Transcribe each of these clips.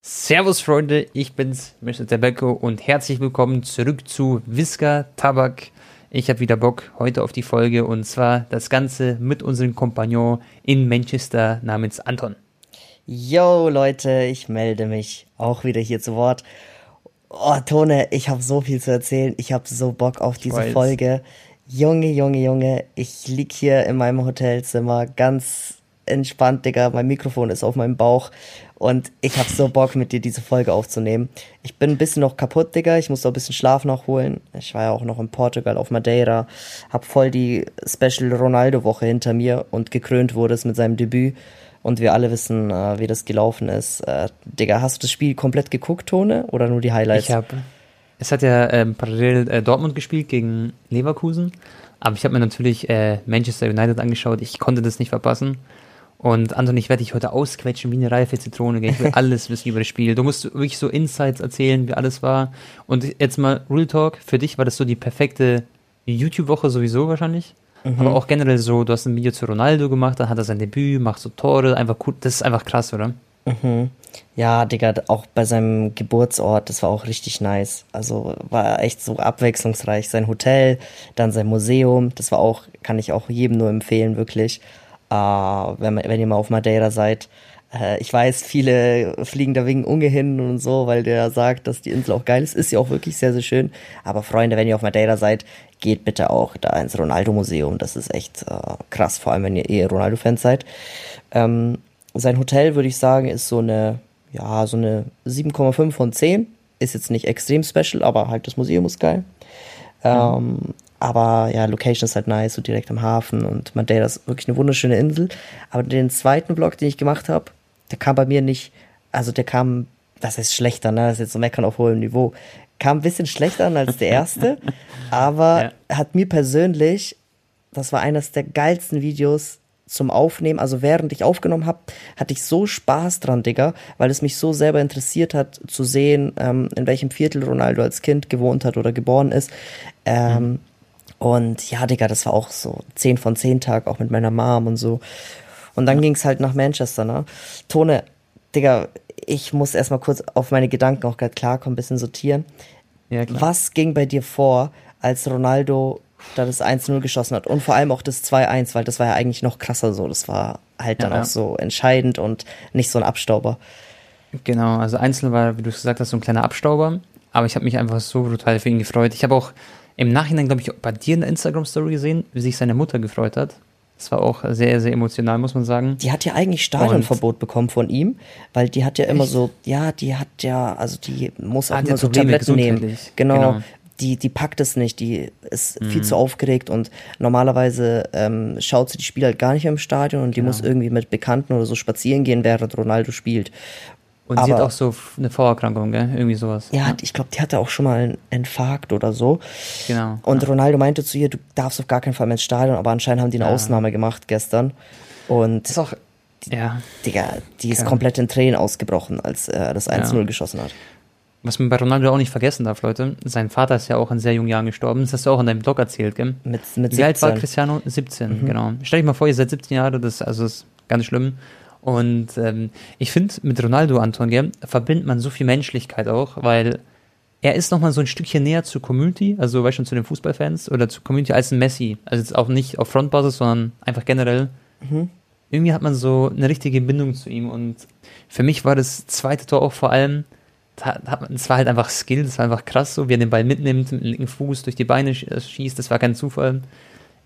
Servus Freunde, ich bin's, Mr. Tobacco und herzlich willkommen zurück zu Whisker Tabak. Ich habe wieder Bock heute auf die Folge und zwar das Ganze mit unserem Kompagnon in Manchester namens Anton. Yo Leute, ich melde mich auch wieder hier zu Wort. Oh Tone, ich habe so viel zu erzählen. Ich habe so Bock auf diese. Folge. Junge, Junge, Junge, ich lieg hier in meinem Hotelzimmer ganz entspannt, Digga. Mein Mikrofon ist auf meinem Bauch und ich habe so Bock, mit dir diese Folge aufzunehmen. Ich bin ein bisschen noch kaputt, Digga. Ich muss noch ein bisschen Schlaf nachholen. Ich war ja auch noch in Portugal auf Madeira. Hab voll die Special Ronaldo-Woche hinter mir und gekrönt wurde es mit seinem Debüt. Und wir alle wissen, äh, wie das gelaufen ist. Äh, Digga, hast du das Spiel komplett geguckt, Tone? Oder nur die Highlights? Ich habe, es hat ja ähm, parallel äh, Dortmund gespielt gegen Leverkusen, aber ich habe mir natürlich äh, Manchester United angeschaut. Ich konnte das nicht verpassen. Und Anton, ich werde dich heute ausquetschen wie eine reife Zitrone. Ich will alles wissen über das Spiel. Du musst wirklich so Insights erzählen, wie alles war. Und jetzt mal Real Talk. Für dich war das so die perfekte YouTube-Woche sowieso wahrscheinlich. Aber auch generell so, du hast ein Video zu Ronaldo gemacht, dann hat er sein Debüt, macht so Tore, einfach cool. Das ist einfach krass, oder? Mhm. Ja, Digga, auch bei seinem Geburtsort, das war auch richtig nice. Also war echt so abwechslungsreich. Sein Hotel, dann sein Museum, das war auch, kann ich auch jedem nur empfehlen, wirklich. Äh, wenn, wenn ihr mal auf Madeira seid. Äh, ich weiß, viele fliegen da wegen Unge hin und so, weil der sagt, dass die Insel auch geil ist. Ist ja auch wirklich sehr, sehr schön. Aber Freunde, wenn ihr auf Madeira seid, geht bitte auch da ins Ronaldo-Museum. Das ist echt äh, krass, vor allem wenn ihr eh Ronaldo-Fans seid. Ähm, sein Hotel, würde ich sagen, ist so eine, ja, so eine 7,5 von 10. Ist jetzt nicht extrem special, aber halt das Museum ist geil. Ähm, aber ja, Location ist halt nice, so direkt am Hafen und Madeira ist wirklich eine wunderschöne Insel. Aber den zweiten Vlog, den ich gemacht habe, der kam bei mir nicht, also der kam, das ist schlechter, ne? Das ist jetzt so meckern auf hohem Niveau. Kam ein bisschen schlechter an als der erste, aber hat mir persönlich, das war eines der geilsten Videos zum Aufnehmen. Also während ich aufgenommen habe, hatte ich so Spaß dran, Digga, weil es mich so selber interessiert hat, zu sehen, ähm, in welchem Viertel Ronaldo als Kind gewohnt hat oder geboren ist. Ähm, Und ja, Digga, das war auch so 10 von 10 Tag, auch mit meiner Mom und so. Und dann ging's halt nach Manchester, ne? Tone, Digga, ich muss erstmal kurz auf meine Gedanken auch gerade klarkommen, ein bisschen sortieren. Ja, klar. Was ging bei dir vor, als Ronaldo da das 1-0 geschossen hat und vor allem auch das 2-1, weil das war ja eigentlich noch krasser so. Das war halt dann ja. auch so entscheidend und nicht so ein Abstauber. Genau, also einzeln war, wie du es gesagt hast, so ein kleiner Abstauber. Aber ich habe mich einfach so brutal für ihn gefreut. Ich habe auch im Nachhinein, glaube ich, bei dir in der Instagram-Story gesehen, wie sich seine Mutter gefreut hat. Das war auch sehr, sehr emotional, muss man sagen. Die hat ja eigentlich Stadionverbot bekommen von ihm, weil die hat ja immer so, ja, die hat ja, also die muss auch Ah, immer so Probleme Tabletten nehmen. Genau. Genau. Mhm. Die, die packt es nicht, die ist viel zu aufgeregt und normalerweise ähm, schaut sie die Spiele halt gar nicht mehr im Stadion und die Genau. muss irgendwie mit Bekannten oder so spazieren gehen, während Ronaldo spielt. Und sie hat Aber- auch so eine Vorerkrankung, gell? Irgendwie sowas. Ja, ich glaube, die hatte auch schon mal einen Infarkt oder so. Genau. Und Ronaldo meinte zu ihr, du darfst auf gar keinen Fall mehr ins Stadion, aber anscheinend haben die eine Ja. Ausnahme gemacht gestern. Und ist auch, ja, Digga, die ist Ja. komplett in Tränen ausgebrochen, als er das 1-0 Ja. geschossen hat. was man bei Ronaldo auch nicht vergessen darf, Leute. Sein Vater ist ja auch in sehr jungen Jahren gestorben. Das hast du auch in deinem Blog erzählt, gell? Mit, mit Wie alt war 17. Cristiano? 17, genau. Stell dich mal vor, ihr seid 17 Jahre, das, also das ist ganz schlimm. Und ähm, ich finde, mit Ronaldo, Anton, gell, verbindet man so viel Menschlichkeit auch, weil er ist nochmal so ein Stückchen näher zur Community, also weißt schon zu den Fußballfans oder zur Community als ein Messi. Also jetzt auch nicht auf Frontbasis, sondern einfach generell. Irgendwie hat man so eine richtige Bindung zu ihm und für mich war das zweite Tor auch vor allem, da hat man, es war halt einfach Skill, das war einfach krass so, wie er den Ball mitnimmt, mit dem linken Fuß durch die Beine äh, schießt, das war kein Zufall.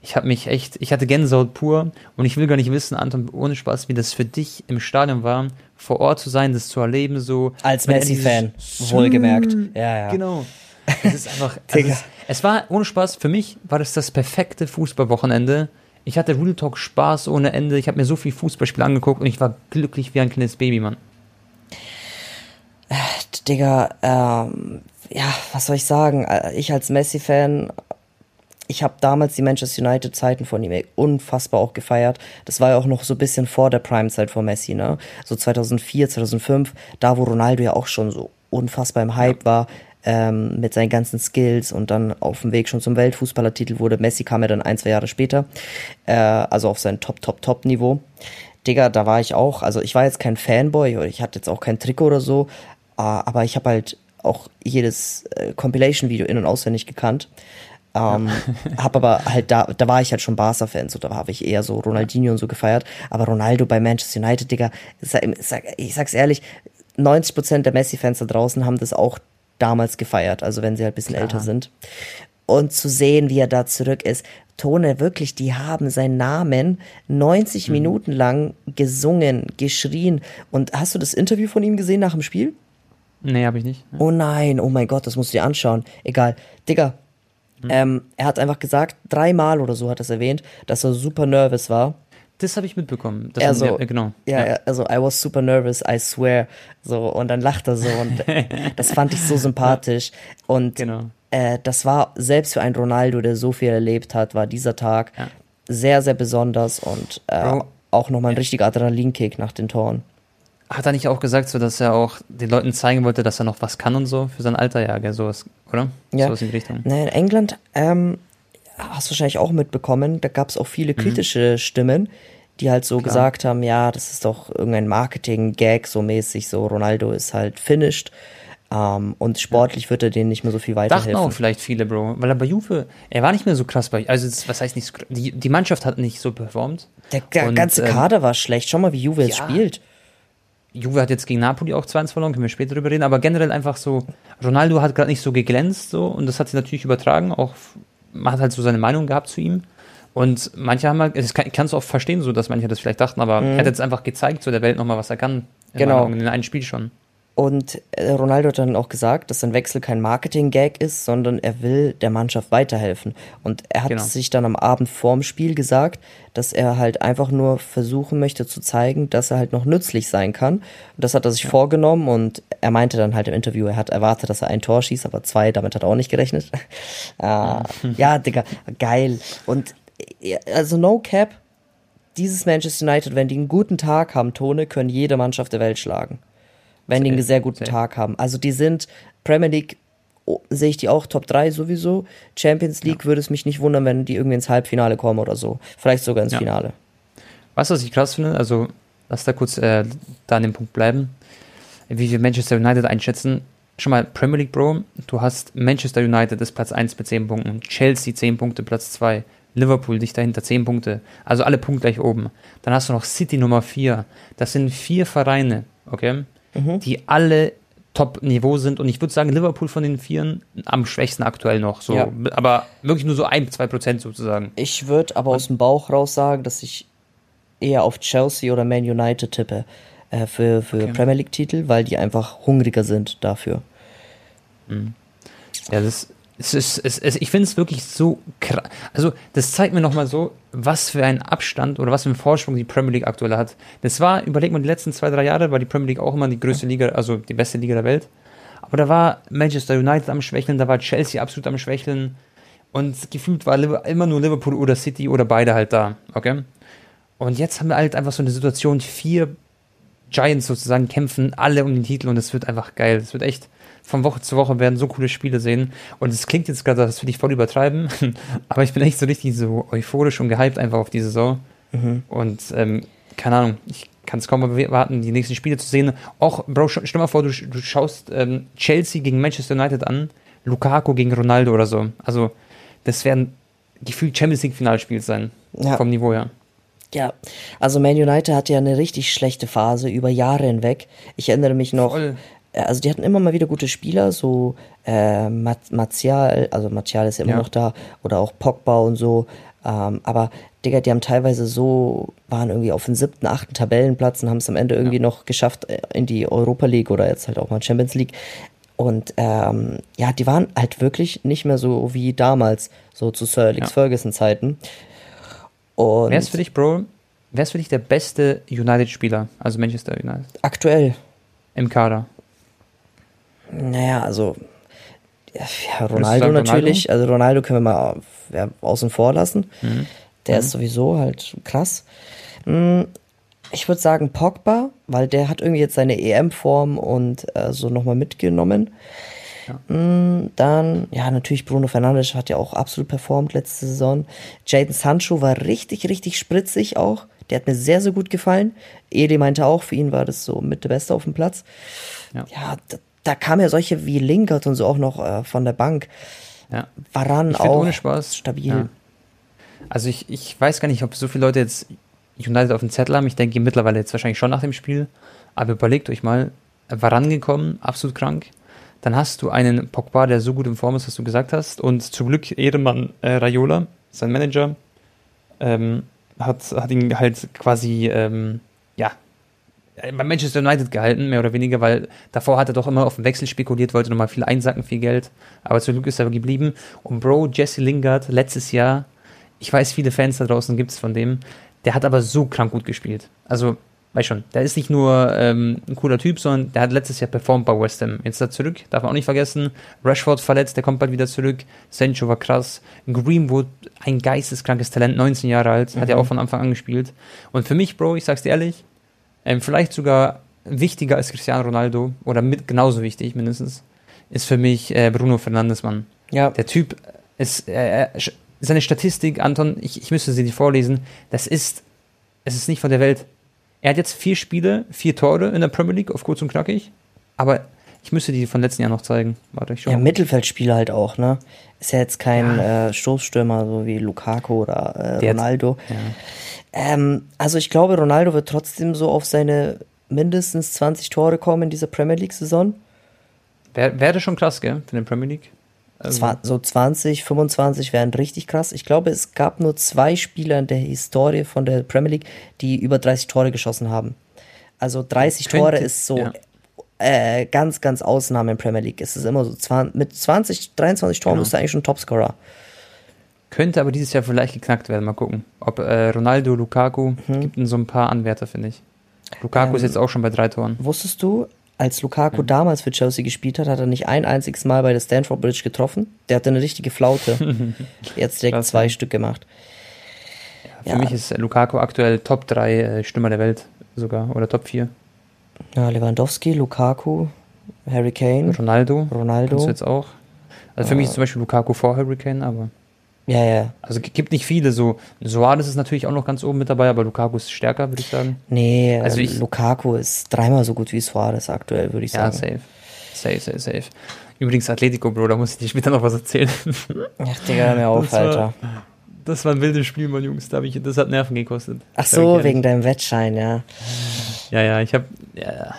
Ich habe mich echt, ich hatte Gänsehaut pur und ich will gar nicht wissen, Anton, ohne Spaß, wie das für dich im Stadion war, vor Ort zu sein, das zu erleben, so. Als Messi-Fan, wohlgemerkt. Ja, ja. Genau. Es ist einfach, also es, es war, ohne Spaß, für mich war das das perfekte Fußballwochenende. Ich hatte Real Talk Spaß ohne Ende. Ich habe mir so viel Fußballspiele angeguckt und ich war glücklich wie ein kleines Baby, Mann. Digga, ähm, ja, was soll ich sagen? Äh, Ich als Messi-Fan, ich habe damals die Manchester United-Zeiten von ihm unfassbar auch gefeiert. Das war ja auch noch so ein bisschen vor der Prime-Zeit von Messi, ne? So 2004, 2005, da wo Ronaldo ja auch schon so unfassbar im Hype war, ähm, mit seinen ganzen Skills und dann auf dem Weg schon zum Weltfußballertitel wurde. Messi kam ja dann ein, zwei Jahre später, äh, also auf sein Top, Top, Top-Niveau. Digga, da war ich auch, also ich war jetzt kein Fanboy, oder ich hatte jetzt auch kein Trikot oder so, äh, aber ich habe halt auch jedes äh, Compilation-Video in- und auswendig gekannt. Ähm, hab aber halt da, da war ich halt schon Barca-Fan, so da habe ich eher so Ronaldinho und so gefeiert. Aber Ronaldo bei Manchester United, Digga, ich sag's ehrlich, 90% der Messi-Fans da draußen haben das auch damals gefeiert, also wenn sie halt ein bisschen Klar. älter sind. Und zu sehen, wie er da zurück ist. Tone, wirklich, die haben seinen Namen 90 mhm. Minuten lang gesungen, geschrien. Und hast du das Interview von ihm gesehen nach dem Spiel? Nee, hab ich nicht. Ja. Oh nein, oh mein Gott, das musst du dir anschauen. Egal. Digga, hm. Ähm, er hat einfach gesagt, dreimal oder so hat er es erwähnt, dass er super nervös war. Das habe ich mitbekommen. Das also, ja, genau. Ja, ja, also I was super nervous, I swear. So, und dann lacht er so und das fand ich so sympathisch. Und genau. äh, das war selbst für einen Ronaldo, der so viel erlebt hat, war dieser Tag ja. sehr, sehr besonders und äh, auch nochmal ein richtiger Adrenalinkick nach den Toren. Hat er nicht auch gesagt, so dass er auch den Leuten zeigen wollte, dass er noch was kann und so für sein Alter? Ja, gell, sowas, oder? Ja. Sowas in die Richtung. Nee, in England ähm, hast du wahrscheinlich auch mitbekommen, da gab es auch viele mhm. kritische mhm. Stimmen, die halt so Klar. gesagt haben, ja, das ist doch irgendein Marketing-Gag so mäßig, so Ronaldo ist halt finished. Um, ähm, und sportlich wird er denen nicht mehr so viel weiterhelfen. Dachten auch vielleicht viele, Bro. Weil er bei Juve, er war nicht mehr so krass bei, also was heißt nicht so die, die Mannschaft hat nicht so performt. Der und, ganze ähm, Kader ähm, war schlecht. Schau mal, wie Juve jetzt ja, spielt. Juve hat jetzt gegen Napoli auch 2-1 verloren, können wir später drüber reden, aber generell einfach so, Ronaldo hat gerade nicht so geglänzt so und das hat sich natürlich übertragen, auch man hat halt so seine Meinung gehabt zu ihm und manche haben halt, ich kann es auch verstehen so, dass manche das vielleicht dachten, aber mhm. er hat jetzt einfach gezeigt zu der Welt nochmal, was er kann. Genau. In einem Spiel schon. Und äh, Ronaldo hat dann auch gesagt, dass sein Wechsel kein Marketing-Gag ist, sondern er will der Mannschaft weiterhelfen. Und er hat genau. sich dann am Abend vorm Spiel gesagt, dass er halt einfach nur versuchen möchte zu zeigen, dass er halt noch nützlich sein kann. Und das hat er sich ja. vorgenommen und er meinte dann halt im Interview, er hat erwartet, dass er ein Tor schießt, aber zwei, damit hat er auch nicht gerechnet. äh, ja, Digga, geil. Und also no cap, dieses Manchester United, wenn die einen guten Tag haben, Tone, können jede Mannschaft der Welt schlagen wenn die einen sehr guten Tag haben. Also die sind Premier League oh, sehe ich die auch Top 3 sowieso. Champions League ja. würde es mich nicht wundern, wenn die irgendwie ins Halbfinale kommen oder so. Vielleicht sogar ins ja. Finale. Was, was ich krass finde, also lass da kurz äh, da an dem Punkt bleiben, wie wir Manchester United einschätzen. Schon mal Premier League, Bro, du hast Manchester United ist Platz 1 mit 10 Punkten, Chelsea 10 Punkte, Platz 2, Liverpool dich dahinter 10 Punkte, also alle Punkte gleich oben. Dann hast du noch City Nummer 4. Das sind vier Vereine, okay? Mhm. die alle Top-Niveau sind. Und ich würde sagen, Liverpool von den Vieren am schwächsten aktuell noch. So, ja. Aber wirklich nur so ein, zwei Prozent sozusagen. Ich würde aber aus dem Bauch raus sagen, dass ich eher auf Chelsea oder Man United tippe äh, für, für okay. Premier League-Titel, weil die einfach hungriger sind dafür. Mhm. Ja, das es ist, es, es, ich finde es wirklich so krass. Also, das zeigt mir nochmal so, was für ein Abstand oder was für ein Vorsprung die Premier League aktuell hat. Das war, überlegt man, die letzten zwei, drei Jahre war die Premier League auch immer die größte Liga, also die beste Liga der Welt. Aber da war Manchester United am Schwächeln, da war Chelsea absolut am Schwächeln. Und gefühlt war immer nur Liverpool oder City oder beide halt da. Okay? Und jetzt haben wir halt einfach so eine Situation, vier Giants sozusagen kämpfen alle um den Titel und es wird einfach geil. Es wird echt von Woche zu Woche werden so coole Spiele sehen. Und es klingt jetzt gerade, das will ich voll übertreiben, aber ich bin echt so richtig so euphorisch und gehypt einfach auf die Saison. Mhm. Und ähm, keine Ahnung, ich kann es kaum erwarten, die nächsten Spiele zu sehen. Auch, Bro, stell dir mal vor, du, du schaust ähm, Chelsea gegen Manchester United an, Lukaku gegen Ronaldo oder so. Also, das werden gefühlt Champions League Finalspiel sein. Ja. Vom Niveau her. Ja, also Man United hatte ja eine richtig schlechte Phase über Jahre hinweg. Ich erinnere mich noch, Voll. Äh, also die hatten immer mal wieder gute Spieler, so äh, Martial, also Martial ist ja immer ja. noch da, oder auch Pogba und so. Ähm, aber Digga, die haben teilweise so, waren irgendwie auf den siebten, achten Tabellenplatz und haben es am Ende irgendwie ja. noch geschafft äh, in die Europa League oder jetzt halt auch mal Champions League. Und ähm, ja, die waren halt wirklich nicht mehr so wie damals, so zu Sir Alex ja. Ferguson Zeiten. Und wer ist für dich, Bro, wer ist für dich der beste United-Spieler, also Manchester United? Aktuell. Im Kader. Naja, also ja, Ronaldo natürlich. Ronaldo? Also Ronaldo können wir mal ja, außen vor lassen. Mhm. Der mhm. ist sowieso halt krass. Hm, ich würde sagen Pogba, weil der hat irgendwie jetzt seine EM-Form und äh, so nochmal mitgenommen. Ja. Hm, dann, ja, natürlich Bruno Fernandes hat ja auch absolut performt letzte Saison. Jaden Sancho war richtig, richtig spritzig auch. Der hat mir sehr, sehr gut gefallen. Edi meinte auch, für ihn war das so mit der Beste auf dem Platz. Ja. Ja, da, kamen ja solche wie Linkert und so auch noch äh, von der Bank. Ja. Finde auch ohne Spaß. stabil. Ja. Also ich, ich weiß gar nicht, ob so viele Leute jetzt United auf dem Zettel haben. Ich denke mittlerweile jetzt wahrscheinlich schon nach dem Spiel. Aber überlegt euch mal, vorangekommen, absolut krank. Dann hast du einen Pogba, der so gut in Form ist, was du gesagt hast. Und zum Glück Ehrenmann äh, Raiola, sein Manager, ähm, hat, hat ihn halt quasi, ähm, bei Manchester United gehalten, mehr oder weniger, weil davor hat er doch immer auf den Wechsel spekuliert, wollte nochmal viel einsacken, viel Geld. Aber zum Glück ist er geblieben. Und Bro, Jesse Lingard, letztes Jahr, ich weiß, viele Fans da draußen gibt es von dem, der hat aber so krank gut gespielt. Also, weiß schon, der ist nicht nur ähm, ein cooler Typ, sondern der hat letztes Jahr performt bei West Ham. Jetzt ist er zurück, darf man auch nicht vergessen. Rashford verletzt, der kommt bald wieder zurück. Sancho war krass. Greenwood, ein geisteskrankes Talent, 19 Jahre alt, hat ja auch von Anfang an gespielt. Und für mich, Bro, ich sag's dir ehrlich, ähm, vielleicht sogar wichtiger als Cristiano Ronaldo oder mit, genauso wichtig mindestens, ist für mich äh, Bruno Fernandes, Mann. Ja, Der Typ ist, äh, äh, seine Statistik, Anton, ich, ich müsste sie dir vorlesen, das ist, es ist nicht von der Welt. Er hat jetzt vier Spiele, vier Tore in der Premier League, auf kurz und knackig, aber ich müsste die von letzten Jahr noch zeigen. Warte, ich schau. ja. Mittelfeldspieler halt auch, ne? Ist ja jetzt kein äh, Stoßstürmer, so wie Lukaku oder äh, Ronaldo. ja. Ähm, also ich glaube, Ronaldo wird trotzdem so auf seine mindestens 20 Tore kommen in dieser Premier League-Saison. Wär, wäre schon krass, gell, für den Premier League. Also, So 20, 25 wären richtig krass. Ich glaube, es gab nur zwei Spieler in der Historie von der Premier League, die über 30 Tore geschossen haben. Also 30 Könnte- Tore ist so ja. Äh, ganz, ganz Ausnahme in Premier League. Es ist immer so, 20, mit 20, 23 Toren Genau. bist du eigentlich schon Topscorer. Könnte aber dieses Jahr vielleicht geknackt werden, mal gucken. Ob äh, Ronaldo, Lukaku, gibt in so ein paar Anwärter, finde ich. Lukaku Mhm. Ähm, ist jetzt auch schon bei drei Toren. Wusstest du, als Lukaku damals für Chelsea gespielt hat, hat er nicht ein einziges Mal bei der Stanford Bridge getroffen? Der hatte eine richtige Flaute. Jetzt direkt Krass, zwei ja. Stück gemacht. Für ja. mich ist Lukaku aktuell Top 3 äh, Stürmer der Welt sogar oder Top 4. Ja, Lewandowski, Lukaku, Harry Kane, Ronaldo, Ronaldo. du jetzt auch. Also für mich ist zum Beispiel Lukaku vor Hurricane, aber Ja, ja. also gibt nicht viele. So Suarez ist natürlich auch noch ganz oben mit dabei, aber Lukaku ist stärker, würde ich sagen. Nee, Also also ich- Lukaku ist dreimal so gut wie Suarez aktuell, würde ich Ja, sagen. safe. Safe, safe, safe. Übrigens Atletico, Bro, da muss ich dir später noch was erzählen. Ach, Digga, hör mir auf, Das war- Alter. Das war ein wildes Spiel, Mann, Jungs. Da ich, das hat Nerven gekostet. Ach so, wegen deinem Wettschein, ja. Ja, ja, ich habe. Ja,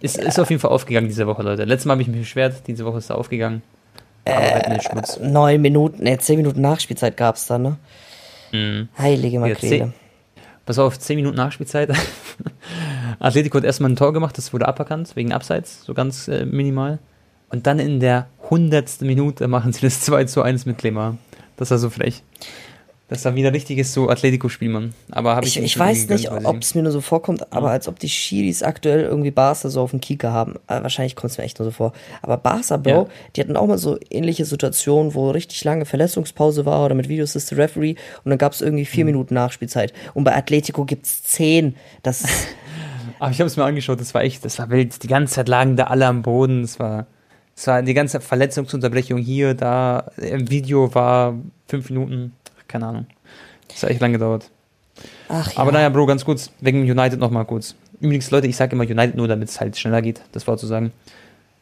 ist, ist auf jeden Fall aufgegangen diese Woche, Leute. Letztes Mal habe ich mich beschwert, diese Woche ist er aufgegangen. Aber halt nicht Schmutz. Neun Minuten, ne, zehn Minuten Nachspielzeit gab's da, ne? Mhm. Heilige Ja, Makrele. zehn- Pass auf, 10 Minuten Nachspielzeit. Atletico hat erstmal ein Tor gemacht, das wurde aberkannt, wegen Abseits, so ganz äh, minimal. Und dann in der hundertsten Minute machen sie das 2 zu 1 mit Clemar. Das war so frech. Das war wieder richtiges so Atletico-Spiel, Mann. Aber habe ich Ich, ich weiß nicht, gegönnt, ob es mir nur so vorkommt, aber als ob die Schiris aktuell irgendwie Barca so auf dem Kieker haben. Äh, wahrscheinlich kommt es mir echt nur so vor. Aber Barca, Bro, Ja. die hatten auch mal so ähnliche Situationen, wo richtig lange Verletzungspause war oder mit Videoassisted Referee und dann gab es irgendwie Mhm. vier Minuten Nachspielzeit. Und bei Atletico gibt's zehn. Das ist, Aber ich habe es mir angeschaut, das war echt, das war wild. Die ganze Zeit lagen da alle am Boden. Es war, es war die ganze Verletzungsunterbrechung hier, da. Im Video war fünf Minuten, keine Ahnung. Das hat echt lang gedauert. ach ja. Aber naja, Bro, ganz kurz, wegen United nochmal kurz. Übrigens, Leute, ich sage immer United nur, damit es halt schneller geht, das war zu sagen.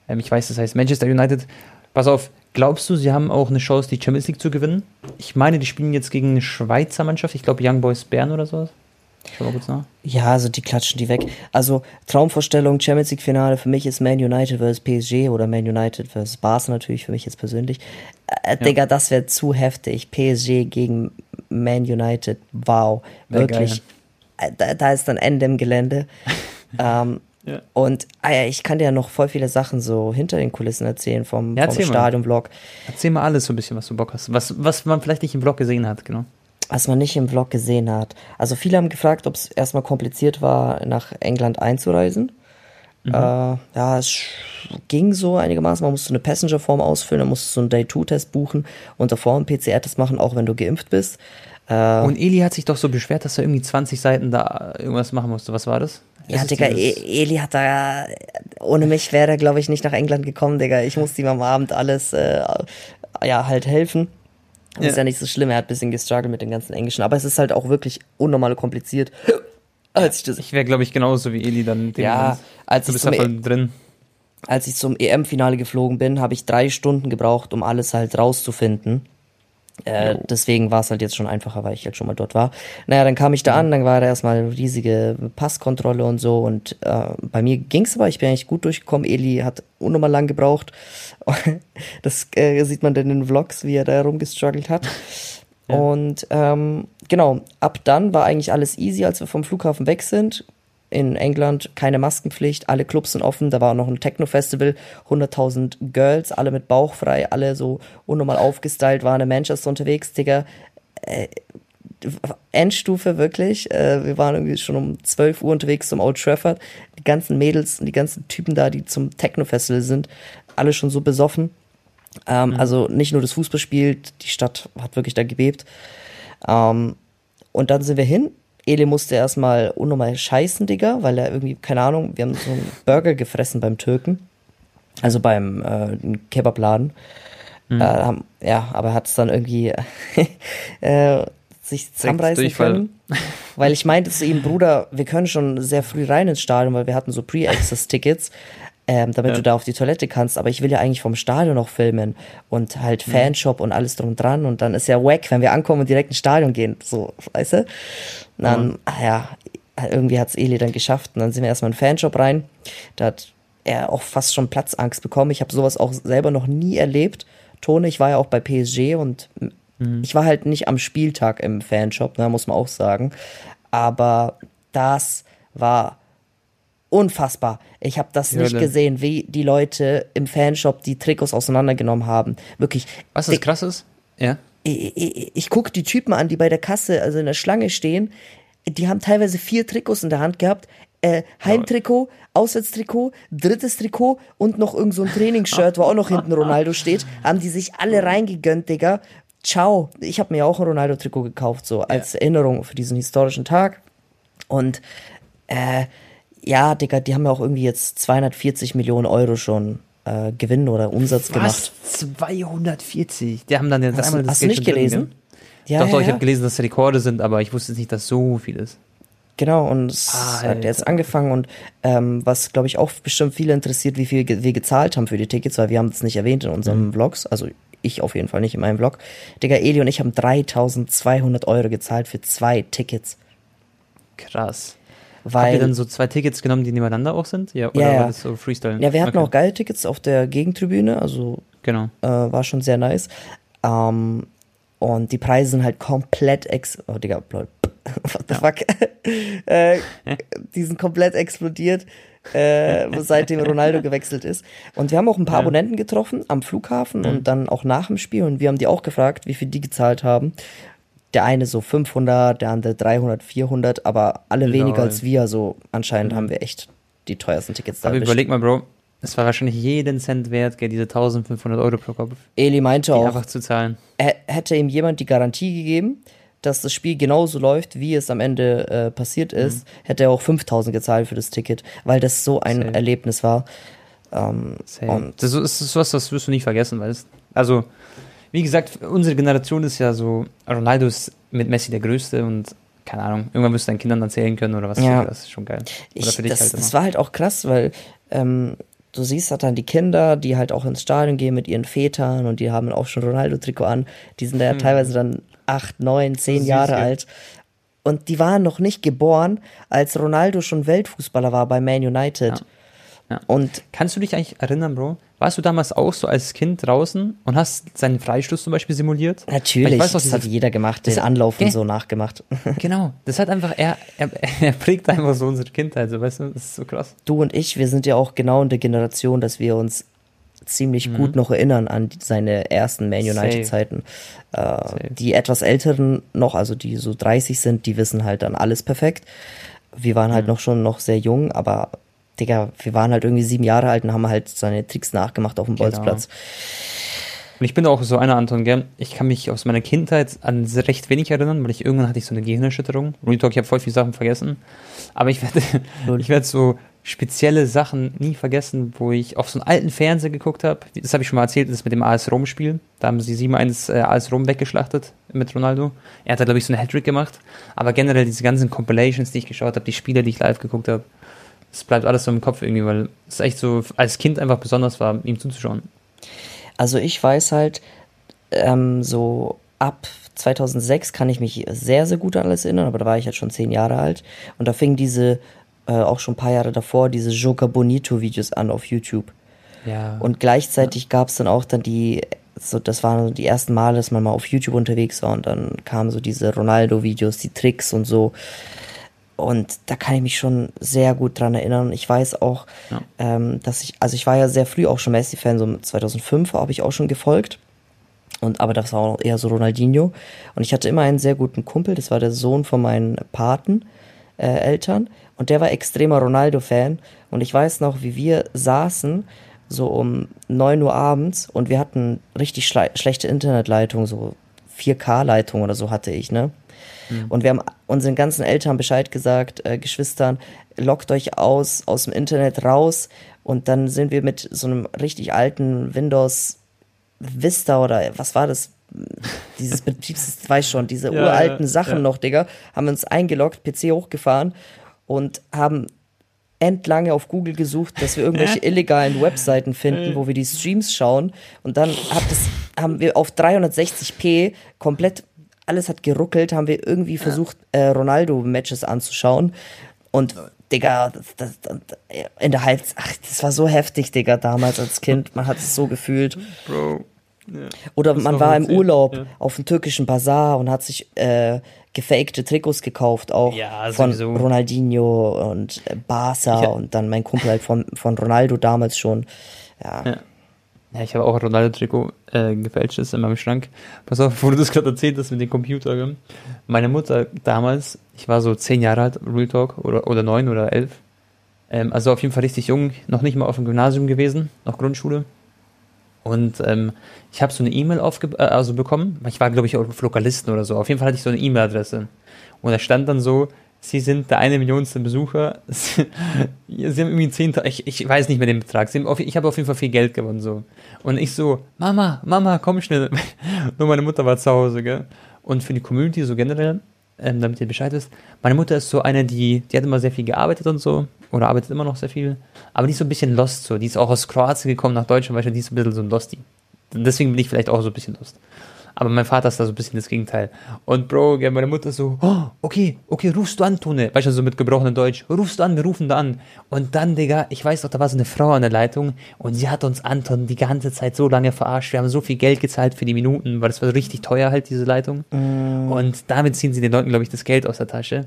Ähm, ich weiß, das heißt Manchester United. Pass auf, glaubst du, sie haben auch eine Chance, die Champions League zu gewinnen? Ich meine, die spielen jetzt gegen eine Schweizer Mannschaft, ich glaube Young Boys Bern oder sowas. Schau mal kurz nach. Ja, also die klatschen die weg. Also Traumvorstellung, Champions League Finale für mich ist Man United vs PSG oder Man United vs Barca natürlich für mich jetzt persönlich. Äh, Digga, das wäre zu heftig. PSG gegen Man United. Wow. Wär Wirklich. Äh, Da, da ist dann Ende im Gelände. ähm, Ja. Und ja, ich kann dir ja noch voll viele Sachen so hinter den Kulissen erzählen vom, Ja, vom erzähl mal. Stadionvlog. Erzähl mal alles so ein bisschen, was du Bock hast. Was, was man vielleicht nicht im Vlog gesehen hat, genau. Was man nicht im Vlog gesehen hat. Also viele haben gefragt, ob es erstmal kompliziert war, nach England einzureisen. Äh, ja, es ging so einigermaßen. Man musste eine Passenger-Form ausfüllen, dann musst du so einen Day-2-Test buchen und davor einen PCR-Test machen, auch wenn du geimpft bist. Äh, Und Eli hat sich doch so beschwert, dass er irgendwie 20 Seiten da irgendwas machen musste. Was war das? ja, es Digga, E- Eli hat da, ohne mich wäre er, glaube ich, nicht nach England gekommen, Digga. Ich musste ihm am Abend alles, äh, ja, halt helfen. Das ist Ja. ja nicht so schlimm, er hat ein bisschen gestruggelt mit dem ganzen Englischen, aber es ist halt auch wirklich unnormal kompliziert. als ich das. Ich wäre, glaube ich, genauso wie Eli dann. Ja, als du ich bist zum, da e voll drin. als ich zum EM-Finale geflogen bin, habe ich drei Stunden gebraucht, um alles halt rauszufinden. Äh, deswegen war es halt jetzt schon einfacher, weil ich halt schon mal dort war. Naja, dann kam ich da an, dann war da erstmal riesige Passkontrolle und so und äh, bei mir ging's aber, ich bin eigentlich gut durchgekommen. Eli hat unnormal lang gebraucht. Das äh, sieht man dann in den Vlogs, wie er da rumgestruggelt hat. Ja. Und ähm, genau, ab dann war eigentlich alles easy, als wir vom Flughafen weg sind. In England keine Maskenpflicht, alle Clubs sind offen, da war auch noch ein Techno-Festival, 100.000 Girls, alle mit Bauch frei, alle so unnormal aufgestylt, waren in Manchester unterwegs, Digga. Äh, Endstufe wirklich. Äh, wir waren irgendwie schon um 12 Uhr unterwegs zum Old Trafford. Die ganzen Mädels und die ganzen Typen da, die zum Techno-Festival sind, alle schon so besoffen. Ähm, Also nicht nur das Fußballspiel, die Stadt hat wirklich da gebebt. Ähm, und dann sind wir hin. Ele musste erstmal unnormal scheißen, Digga, weil er irgendwie, keine Ahnung, wir haben so einen Burger gefressen beim Türken. Also beim äh, Kebabladen. Äh, haben- ja, aber er hat es dann irgendwie äh, sich zusammenreißen können. Weil ich meinte zu ihm, Bruder, wir können schon sehr früh rein ins Stadion, weil wir hatten so Pre-Access-Tickets, ähm, damit Ja. du da auf die Toilette kannst. Aber ich will ja eigentlich vom Stadion noch filmen und halt Mhm. Fanshop und alles drum und dran. Und dann ist ja wack, wenn wir ankommen und direkt ins Stadion gehen. So, weißt du? Und dann, ah ja, irgendwie hat's Eli dann geschafft. Und dann sind wir erstmal in den Fanshop rein. Da hat er auch fast schon Platzangst bekommen. Ich habe sowas auch selber noch nie erlebt. Tone, ich war ja auch bei PSG und ich war halt nicht am Spieltag im Fanshop, ne, muss man auch sagen. Aber das war unfassbar. Ich habe das Die nicht Hölle. gesehen, wie die Leute im Fanshop die Trikots auseinandergenommen haben. Wirklich. Was das krass ist? Ja. ich, ich, ich gucke die Typen an, die bei der Kasse, also in der Schlange stehen. Die haben teilweise vier Trikots in der Hand gehabt. Äh, Heimtrikot, Auswärtstrikot, drittes Trikot und noch irgend so ein Trainingsshirt, wo auch noch hinten Ronaldo steht. Haben die sich alle reingegönnt, Digga. Ciao. Ich habe mir auch ein Ronaldo-Trikot gekauft, so als Erinnerung für diesen historischen Tag. Und äh, ja, Digga, die haben ja auch irgendwie jetzt 240 Millionen Euro schon äh, Gewinn oder Umsatz gemacht. Was? 240. Die haben dann jetzt Hast, einmal du- das hast du Geld nicht schon drin, gelesen? Ja, doch, ja, doch, ich ja. habe gelesen, dass es Rekorde sind, aber ich wusste jetzt nicht, dass so viel ist. Genau, und es Alter. hat jetzt angefangen und ähm, was, glaube ich, auch bestimmt viele interessiert, wie viel wir gezahlt haben für die Tickets, weil wir haben es nicht erwähnt in unseren Vlogs, also ich auf jeden Fall nicht in meinem Vlog. Digga, Eli und ich haben 3200 Euro gezahlt für zwei Tickets, Krass. Habt weil... ihr dann so zwei Tickets genommen, die nebeneinander auch sind? Ja, oder Ja, ja. war das so Freestyle? ja, wir hatten okay. auch geile Tickets auf der Gegentribüne, also Genau. äh, war schon sehr nice. Ähm, und die Preise sind halt komplett ex... Oh, Digga. What the fuck? äh, die sind komplett explodiert, äh, seitdem Ronaldo gewechselt ist. Und wir haben auch ein paar Ja. Abonnenten getroffen am Flughafen und dann auch nach dem Spiel. Und wir haben die auch gefragt, wie viel die gezahlt haben. Der eine so 500, der andere 300, 400, aber alle weniger Lol. als wir. Also anscheinend haben wir echt die teuersten Tickets da Aber erwischt. überleg mal, Bro, es war wahrscheinlich jeden Cent wert, gell, diese 1500 Euro pro Kopf, Eli meinte die auch, einfach zu zahlen. Hätte ihm jemand die Garantie gegeben, dass das Spiel genauso läuft, wie es am Ende äh, passiert ist, hätte er auch 5000 gezahlt für das Ticket, weil das so ein Safe. Erlebnis war. Ähm, Das ist, das ist was, das wirst du nicht vergessen, weißt Also, wie gesagt, unsere Generation ist ja so, Ronaldo ist mit Messi der Größte und keine Ahnung, irgendwann wirst du deinen Kindern erzählen können oder was. Ja. Das ist schon geil. Oder ich, für dich das, halt das war halt auch krass, weil ähm, du siehst halt dann die Kinder, die halt auch ins Stadion gehen mit ihren Vätern und die haben auch schon Ronaldo-Trikot an. Die sind da ja teilweise dann acht, neun, zehn Hm. Jahre alt. Und die waren noch nicht geboren, als Ronaldo schon Weltfußballer war bei Man United. Ja. Und Kannst du dich eigentlich erinnern, Bro? Warst du damals auch so als Kind draußen und hast seinen Freistoß zum Beispiel simuliert? Weil Natürlich, ich weiß noch, das hat jeder gemacht, den das- Anlauf und Gell? so nachgemacht. Genau, das hat einfach, er, er, er prägt einfach so unsere Kindheit, so, weißt du, das ist so krass. Du und ich, wir sind ja auch genau in der Generation, dass wir uns ziemlich gut noch erinnern an seine ersten Man Mhm. Safe. United-Zeiten. Äh, die etwas älteren noch, also die so 30 sind, die wissen halt dann alles perfekt. Wir waren Mhm. halt noch schon noch sehr jung, aber Digga, wir waren halt irgendwie sieben Jahre alt und haben halt seine Tricks nachgemacht auf dem Genau. Bolzplatz. Und ich bin auch so einer, Anton, gell? Ich kann mich aus meiner Kindheit an recht wenig erinnern, weil ich irgendwann hatte ich so eine Gehirnerschütterung. Real Talk, ich habe voll viele Sachen vergessen. Aber ich werde, ich werde so spezielle Sachen nie vergessen, wo ich auf so einen alten Fernseher geguckt habe. Das habe ich schon mal erzählt, das ist mit dem AS Rom-Spiel. Da haben sie 7-1 äh, AS Rom weggeschlachtet mit Ronaldo. Er hat da, glaube ich, so eine Hattrick gemacht. Aber generell diese ganzen Compilations, die ich geschaut habe, die Spiele, die ich live geguckt habe, das bleibt alles so im Kopf irgendwie, weil es echt so als Kind einfach besonders war, ihm zuzuschauen. Also ich weiß halt, ähm, so ab 2006 kann ich mich sehr, sehr gut an alles erinnern, aber da war ich halt schon zehn Jahre alt. Und da fing diese äh, auch schon ein paar Jahre davor diese Joker Bonito Videos an auf YouTube. Ja. Und gleichzeitig ja. gab es dann auch dann die, so das waren so die ersten Male, dass man mal auf YouTube unterwegs war und dann kamen so diese Ronaldo-Videos, die Tricks und so. Und da kann ich mich schon sehr gut dran erinnern. Ich weiß auch, ja. ähm, dass ich, also ich war ja sehr früh auch schon Messi-Fan, so 2005 habe ich auch schon gefolgt. Und, aber das war auch eher so Ronaldinho. Und ich hatte immer einen sehr guten Kumpel, das war der Sohn von meinen Paten äh, Eltern und der war extremer Ronaldo-Fan und ich weiß noch, wie wir saßen so um 9 Uhr abends und wir hatten richtig schlechte Internetleitung, so 4K-Leitung oder so hatte ich, ne? Mhm. Und wir haben unseren ganzen Eltern Bescheid gesagt, äh, Geschwistern, lockt euch aus, aus dem Internet raus und dann sind wir mit so einem richtig alten Windows Vista oder was war das? Dieses Betriebssystem, weiß schon, diese ja, uralten ja, Sachen ja. noch, Digga, haben uns eingeloggt, PC hochgefahren und haben endlange auf Google gesucht, dass wir irgendwelche illegalen Webseiten finden, wo wir die Streams schauen. Und dann das, haben wir auf 360p komplett, alles hat geruckelt, haben wir irgendwie versucht, äh, Ronaldo-Matches anzuschauen. Und Digga, das, das, das, in der Hals, ach, das war so heftig, Digga, damals als Kind. Man hat es so gefühlt. Bro. Ja, Oder man war im Urlaub ja. auf dem türkischen Bazar und hat sich äh, gefakte Trikots gekauft, auch ja, von Ronaldinho und äh, Barca und dann mein Kumpel halt von, von Ronaldo damals schon. Ja. Ja. ich habe auch Ronaldo-Trikot äh, gefälschtes in meinem Schrank. Pass auf, wo du das gerade erzählt hast mit dem Computer. Meine Mutter damals, ich war so zehn Jahre alt, Real Talk, oder, oder neun oder elf. Ähm, also auf jeden Fall richtig jung, noch nicht mal auf dem Gymnasium gewesen, noch Grundschule. Und ähm, ich habe so eine E-Mail äh, also bekommen. Ich war, glaube ich, auf Lokalisten oder so. Auf jeden Fall hatte ich so eine E-Mail-Adresse. Und da stand dann so, Sie sind der eine Millionste Besucher. Sie haben irgendwie 10.000, ich, ich weiß nicht mehr den Betrag. Sie auf, ich habe auf jeden Fall viel Geld gewonnen, so. Und ich so, Mama, Mama, komm schnell. Nur meine Mutter war zu Hause, gell. Und für die Community so generell, ähm, damit ihr Bescheid wisst, meine Mutter ist so eine, die, die hat immer sehr viel gearbeitet und so oder arbeitet immer noch sehr viel, aber die ist so ein bisschen lost so. Die ist auch aus Kroatien gekommen nach Deutschland, weil die ist ein bisschen so ein Losty. Deswegen bin ich vielleicht auch so ein bisschen lost. Aber mein Vater ist da so ein bisschen das Gegenteil. Und Bro, ja, meine Mutter so, oh, okay, okay, rufst du an, Tone. Weißt du, so mit gebrochenem Deutsch. Rufst du an, wir rufen da an. Und dann, Digga, ich weiß doch, da war so eine Frau an der Leitung und sie hat uns Anton die ganze Zeit so lange verarscht. Wir haben so viel Geld gezahlt für die Minuten, weil das war richtig teuer halt, diese Leitung. Mm. Und damit ziehen sie den Leuten, glaube ich, das Geld aus der Tasche.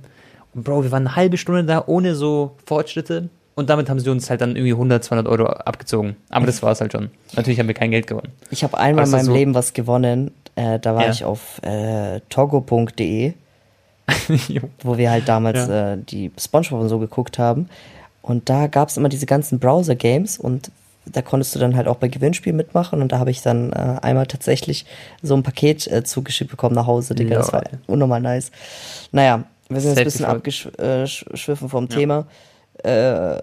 Und Bro, wir waren eine halbe Stunde da ohne so Fortschritte. Und damit haben sie uns halt dann irgendwie 100, 200 Euro abgezogen. Aber das war es halt schon. Natürlich haben wir kein Geld gewonnen. Ich habe einmal in meinem so Leben was gewonnen. Äh, da war ja. ich auf äh, togo.de, wo wir halt damals ja. äh, die Spongebob und so geguckt haben. Und da gab es immer diese ganzen Browser-Games und da konntest du dann halt auch bei Gewinnspielen mitmachen und da habe ich dann äh, einmal tatsächlich so ein Paket äh, zugeschickt bekommen nach Hause, Digga. Das war unnormal nice. Naja, wir sind jetzt ein bisschen abgeschwiffen vom ja. Thema. Äh,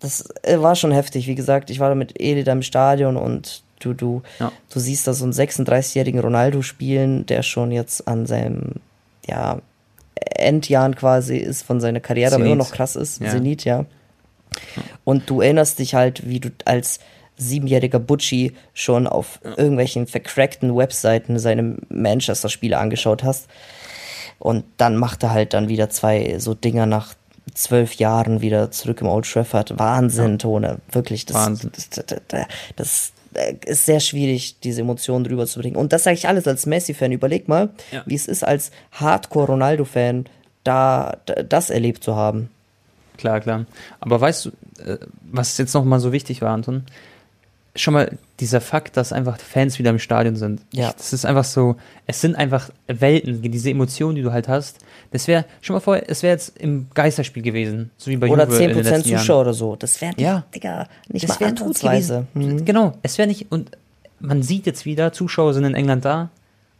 das äh, war schon heftig, wie gesagt. Ich war da mit Eli da im Stadion und du, du, ja. du siehst da so einen 36-jährigen Ronaldo spielen, der schon jetzt an seinem, ja, Endjahren quasi ist von seiner Karriere, Zenit. aber immer noch krass ist. Ja. Zenit, ja. Und du erinnerst dich halt, wie du als siebenjähriger Butchie schon auf ja. irgendwelchen vercrackten Webseiten seine Manchester-Spiele angeschaut hast. Und dann macht er halt dann wieder zwei so Dinger nach zwölf Jahren wieder zurück im Old Trafford. Wahnsinn, ja. Tone. Wirklich, das, Wahnsinn. Das, das, das, das, ist sehr schwierig, diese Emotionen drüber zu bringen. Und das sage ich alles als Messi-Fan. Überleg mal, ja. wie es ist, als Hardcore-Ronaldo-Fan da, das erlebt zu haben. Klar, klar. Aber weißt du, äh, was jetzt nochmal so wichtig war, Anton? schon mal dieser Fakt, dass einfach Fans wieder im Stadion sind. Ja. Ich, das ist einfach so, es sind einfach Welten, diese Emotionen, die du halt hast. Das wäre, schon mal vor, es wäre jetzt im Geisterspiel gewesen, so wie bei Oder Juve 10% Zuschauer Jahren. oder so. Das wäre, ja. Digga, nicht das mal gewesen. Mhm. Genau, es wäre nicht, und man sieht jetzt wieder, Zuschauer sind in England da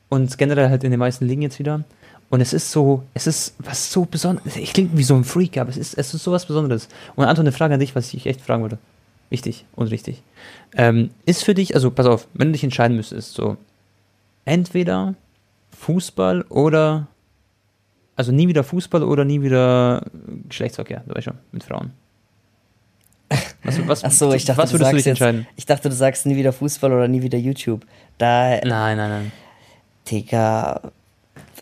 und generell halt in den meisten Ligen jetzt wieder. Und es ist so, es ist was so Besonderes. Ich klinge wie so ein Freak, aber es ist, es ist so was Besonderes. Und Anton, eine Frage an dich, was ich echt fragen würde. Wichtig und richtig. Ähm, ist für dich, also pass auf, wenn du dich entscheiden müsstest, so entweder Fußball oder also nie wieder Fußball oder nie wieder Geschlechtsverkehr, du weißt schon, mit Frauen. Was, was, Ach so, ich dachte, was würdest du, du dich entscheiden? Jetzt, ich dachte, du sagst nie wieder Fußball oder nie wieder YouTube. Da, nein, nein, nein. Digga,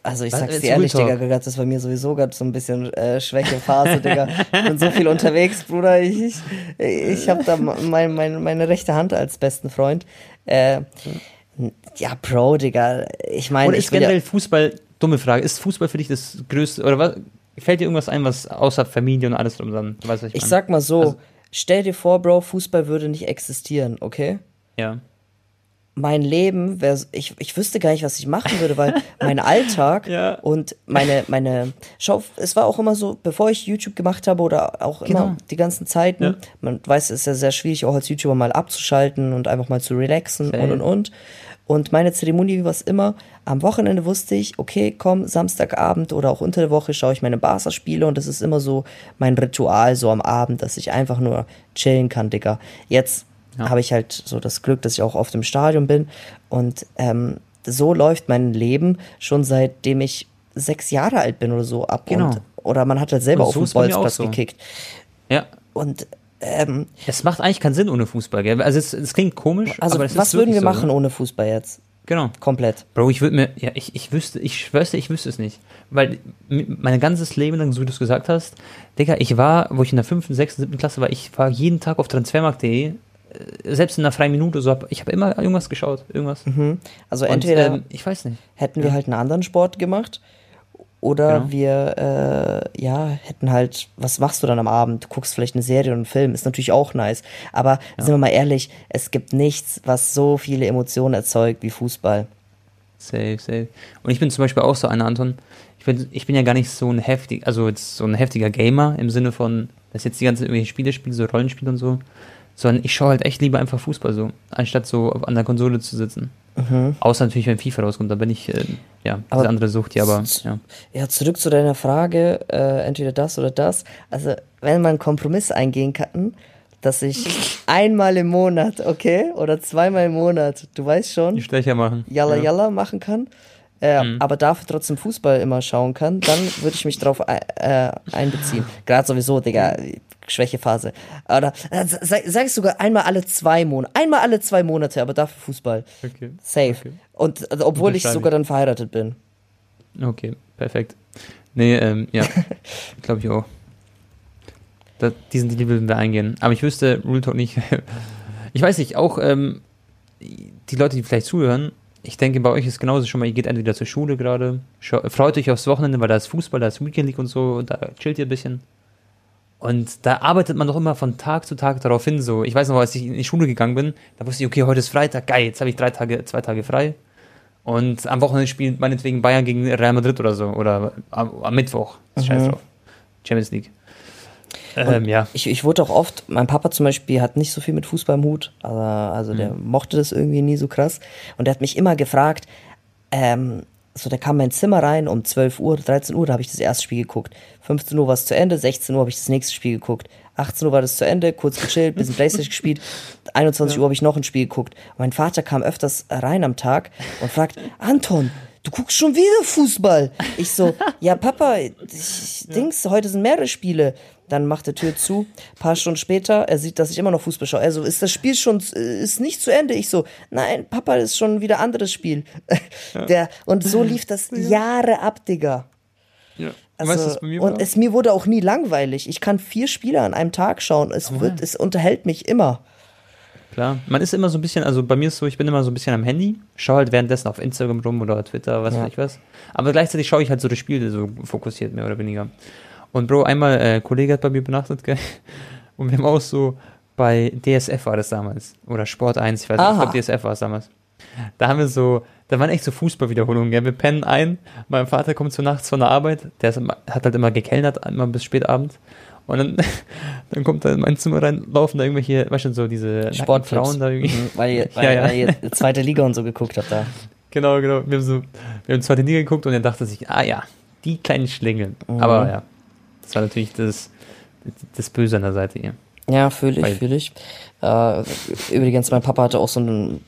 also ich sag's dir ehrlich, Digga, das ist bei mir sowieso gerade so ein bisschen äh, Schwächephase, Digga. Ich bin so viel unterwegs, Bruder. Ich, ich, ich habe da mein, mein, meine rechte Hand als besten Freund. Äh, ja, Bro, Digga. Ich meine. Oder ist generell ja Fußball, dumme Frage, ist Fußball für dich das größte, oder was? Fällt dir irgendwas ein, was außer Familie und alles drum dann? Was ich, ich sag mal so, also, stell dir vor, Bro, Fußball würde nicht existieren, okay? Ja mein Leben wäre, ich, ich wüsste gar nicht, was ich machen würde, weil mein Alltag ja. und meine, meine, schau, es war auch immer so, bevor ich YouTube gemacht habe oder auch genau. immer die ganzen Zeiten, ja. man weiß, es ist ja sehr schwierig, auch als YouTuber mal abzuschalten und einfach mal zu relaxen Same. und und und. Und meine Zeremonie war es immer, am Wochenende wusste ich, okay, komm, Samstagabend oder auch unter der Woche schaue ich meine Barca-Spiele und das ist immer so mein Ritual, so am Abend, dass ich einfach nur chillen kann, Digga. Jetzt ja. habe ich halt so das Glück, dass ich auch oft im Stadion bin. Und ähm, so läuft mein Leben schon seitdem ich sechs Jahre alt bin oder so ab. Genau. Und, oder man hat halt selber so auf dem Bolzplatz so. gekickt. Ja. Und ähm, es macht eigentlich keinen Sinn ohne Fußball, gell? Also es, es klingt komisch. Also was würden wir so, machen ohne Fußball jetzt? Genau. Komplett. Bro, ich würde mir, ja, ich, ich wüsste, ich schwörste, ich wüsste es nicht. Weil mein ganzes Leben lang, so wie du es gesagt hast, Digga, ich war, wo ich in der fünften, sechsten, siebten Klasse war, ich war jeden Tag auf transfermarkt.de äh, selbst in einer freien Minute so, ich habe immer irgendwas geschaut, irgendwas. Mhm. Also Und, entweder, ähm, ich weiß nicht, hätten wir ja. halt einen anderen Sport gemacht oder genau. wir, äh, ja, hätten halt, was machst du dann am Abend? Du guckst vielleicht eine Serie oder einen Film, ist natürlich auch nice. Aber ja. sind wir mal ehrlich, es gibt nichts, was so viele Emotionen erzeugt wie Fußball. Safe, safe. Und ich bin zum Beispiel auch so einer, Anton. Ich bin, ich bin ja gar nicht so ein heftig, also jetzt so ein heftiger Gamer im Sinne von, dass jetzt die ganzen irgendwelche Spiele spiele, so Rollenspiele und so sondern ich schaue halt echt lieber einfach Fußball so, anstatt so an der Konsole zu sitzen. Mhm. Außer natürlich, wenn FIFA rauskommt, da bin ich, äh, ja, aber diese andere Sucht, ja, aber, ja. Ja, zurück zu deiner Frage, äh, entweder das oder das. Also, wenn man einen Kompromiss eingehen kann, dass ich einmal im Monat, okay, oder zweimal im Monat, du weißt schon, die Stecher machen. Yalla ja. Yalla machen kann, äh, mhm. aber dafür trotzdem Fußball immer schauen kann, dann würde ich mich drauf äh, einbeziehen. Gerade sowieso, Digga, Schwächephase. Oder äh, sag, sag ich sogar einmal alle zwei Monate. Einmal alle zwei Monate, aber dafür Fußball. Okay. Safe. Okay. Und also, obwohl ich sogar dann verheiratet bin. Okay, perfekt. Nee, ähm, ja, glaube ich auch. Da, diesen Deal würden wir eingehen. Aber ich wüsste Rule Talk nicht. ich weiß nicht, auch ähm, die Leute, die vielleicht zuhören, ich denke, bei euch ist genauso schon mal, ihr geht entweder zur Schule gerade, freut euch aufs Wochenende, weil da ist Fußball, da ist Weekend League und so, da chillt ihr ein bisschen. Und da arbeitet man doch immer von Tag zu Tag darauf hin. So, ich weiß noch, als ich in die Schule gegangen bin, da wusste ich, okay, heute ist Freitag, geil, jetzt habe ich drei Tage, zwei Tage frei. Und am Wochenende spielt meinetwegen Bayern gegen Real Madrid oder so. Oder am, am Mittwoch. Mhm. Scheiß drauf. Champions League. Ähm, ja. Ich, ich wurde auch oft, mein Papa zum Beispiel hat nicht so viel mit Fußball im Hut, also, also mhm. der mochte das irgendwie nie so krass. Und der hat mich immer gefragt, ähm, so der kam in mein Zimmer rein um 12 Uhr, 13 Uhr, da habe ich das erste Spiel geguckt. 15 Uhr war es zu Ende, 16 Uhr habe ich das nächste Spiel geguckt. 18 Uhr war das zu Ende, kurz gechillt, bisschen Playstation gespielt. 21 ja. Uhr habe ich noch ein Spiel geguckt. Und mein Vater kam öfters rein am Tag und fragt, Anton, du guckst schon wieder Fußball. Ich so, ja Papa, ich, ja. Dings, heute sind mehrere Spiele. Dann macht der Tür zu. Ein paar Stunden später, er sieht, dass ich immer noch Fußball schaue. Also ist das Spiel schon, ist nicht zu Ende. Ich so, nein, Papa, ist schon wieder anderes Spiel. Ja. Der, und so lief das Jahre ab, Digga. Ja. Also, weißt, was bei mir war? und es mir wurde auch nie langweilig. Ich kann vier Spiele an einem Tag schauen. Es oh, wird, es unterhält mich immer. Klar, man ist immer so ein bisschen, also bei mir ist so, ich bin immer so ein bisschen am Handy, schaue halt währenddessen auf Instagram rum oder Twitter, was ja. weiß ich was. Aber gleichzeitig schaue ich halt so das Spiel so fokussiert, mehr oder weniger. Und Bro, einmal, äh, Kollege hat bei mir benachtet, gell? Und wir haben auch so, bei DSF war das damals. Oder Sport 1, ich weiß nicht, ich glaube DSF war es damals. Da haben wir so, da waren echt so Fußballwiederholungen, gell? Wir pennen ein, mein Vater kommt so nachts von der Arbeit, der ist, hat halt immer gekellnert, immer bis spät Abend. Und dann, dann kommt er in mein Zimmer rein, laufen da irgendwelche, weißt du, so diese Sportfrauen da irgendwie. Mhm, weil, ihr, weil, ja, ja. weil ihr zweite Liga und so geguckt habt da. Genau, genau. Wir haben so, wir haben zweite Liga geguckt und er dachte sich, ah ja, die kleinen Schlingel. Mhm. Aber ja, das war natürlich das, das Böse an der Seite hier. Ja, fühle ich, fühle ich. Äh, übrigens, mein Papa hatte auch so einen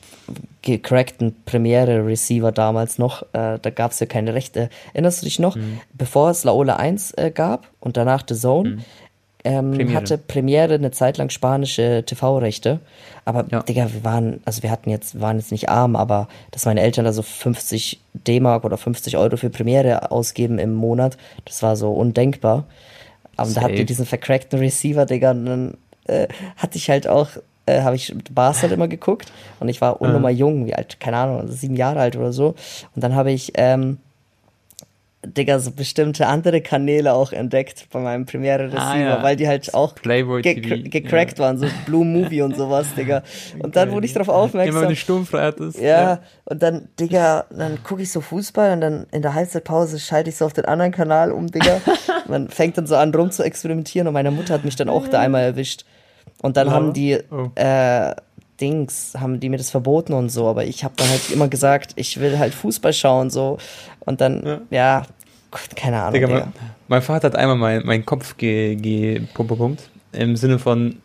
gecrackten Premiere-Receiver damals noch. Äh, da gab es ja keine Rechte. Erinnerst du dich noch? Mhm. Bevor es Laola 1 äh, gab und danach The Zone, mhm. Ähm, Premiere. hatte Premiere eine Zeit lang spanische TV-Rechte. Aber, ja. Digga, wir waren, also wir hatten jetzt, waren jetzt nicht arm, aber dass meine Eltern da so 50 D-Mark oder 50 Euro für Premiere ausgeben im Monat, das war so undenkbar. Aber da hatten wir diesen vercrackten Receiver, Digga, und dann äh, hatte ich halt auch, äh, habe ich Bars halt immer geguckt und ich war unnormal jung, wie alt, keine Ahnung, sieben Jahre alt oder so. Und dann habe ich, ähm, Digga, so bestimmte andere Kanäle auch entdeckt bei meinem Premiere Receiver, ah, ja. weil die halt auch Playboy ge TV. gecrackt ja. waren, so Blue Movie und sowas, Digga. Und dann wurde ich darauf aufmerksam. Immer wenn du sturmfrei hattest. Ja, ja, und dann, Digga, dann gucke ich so Fußball und dann in der Halbzeitpause schalte ich so auf den anderen Kanal um, Digga. Man fängt dann so an rum zu experimentieren und meine Mutter hat mich dann auch da einmal erwischt. Und dann ja. haben die oh. äh, Dings, haben die mir das verboten und so, aber ich habe dann halt immer gesagt, ich will halt Fußball schauen so. Und dann, ja, ja keine Ahnung. Digga, Digga. Mein, mein, Vater hat einmal meinen mein Kopf gepumpt, im Sinne von,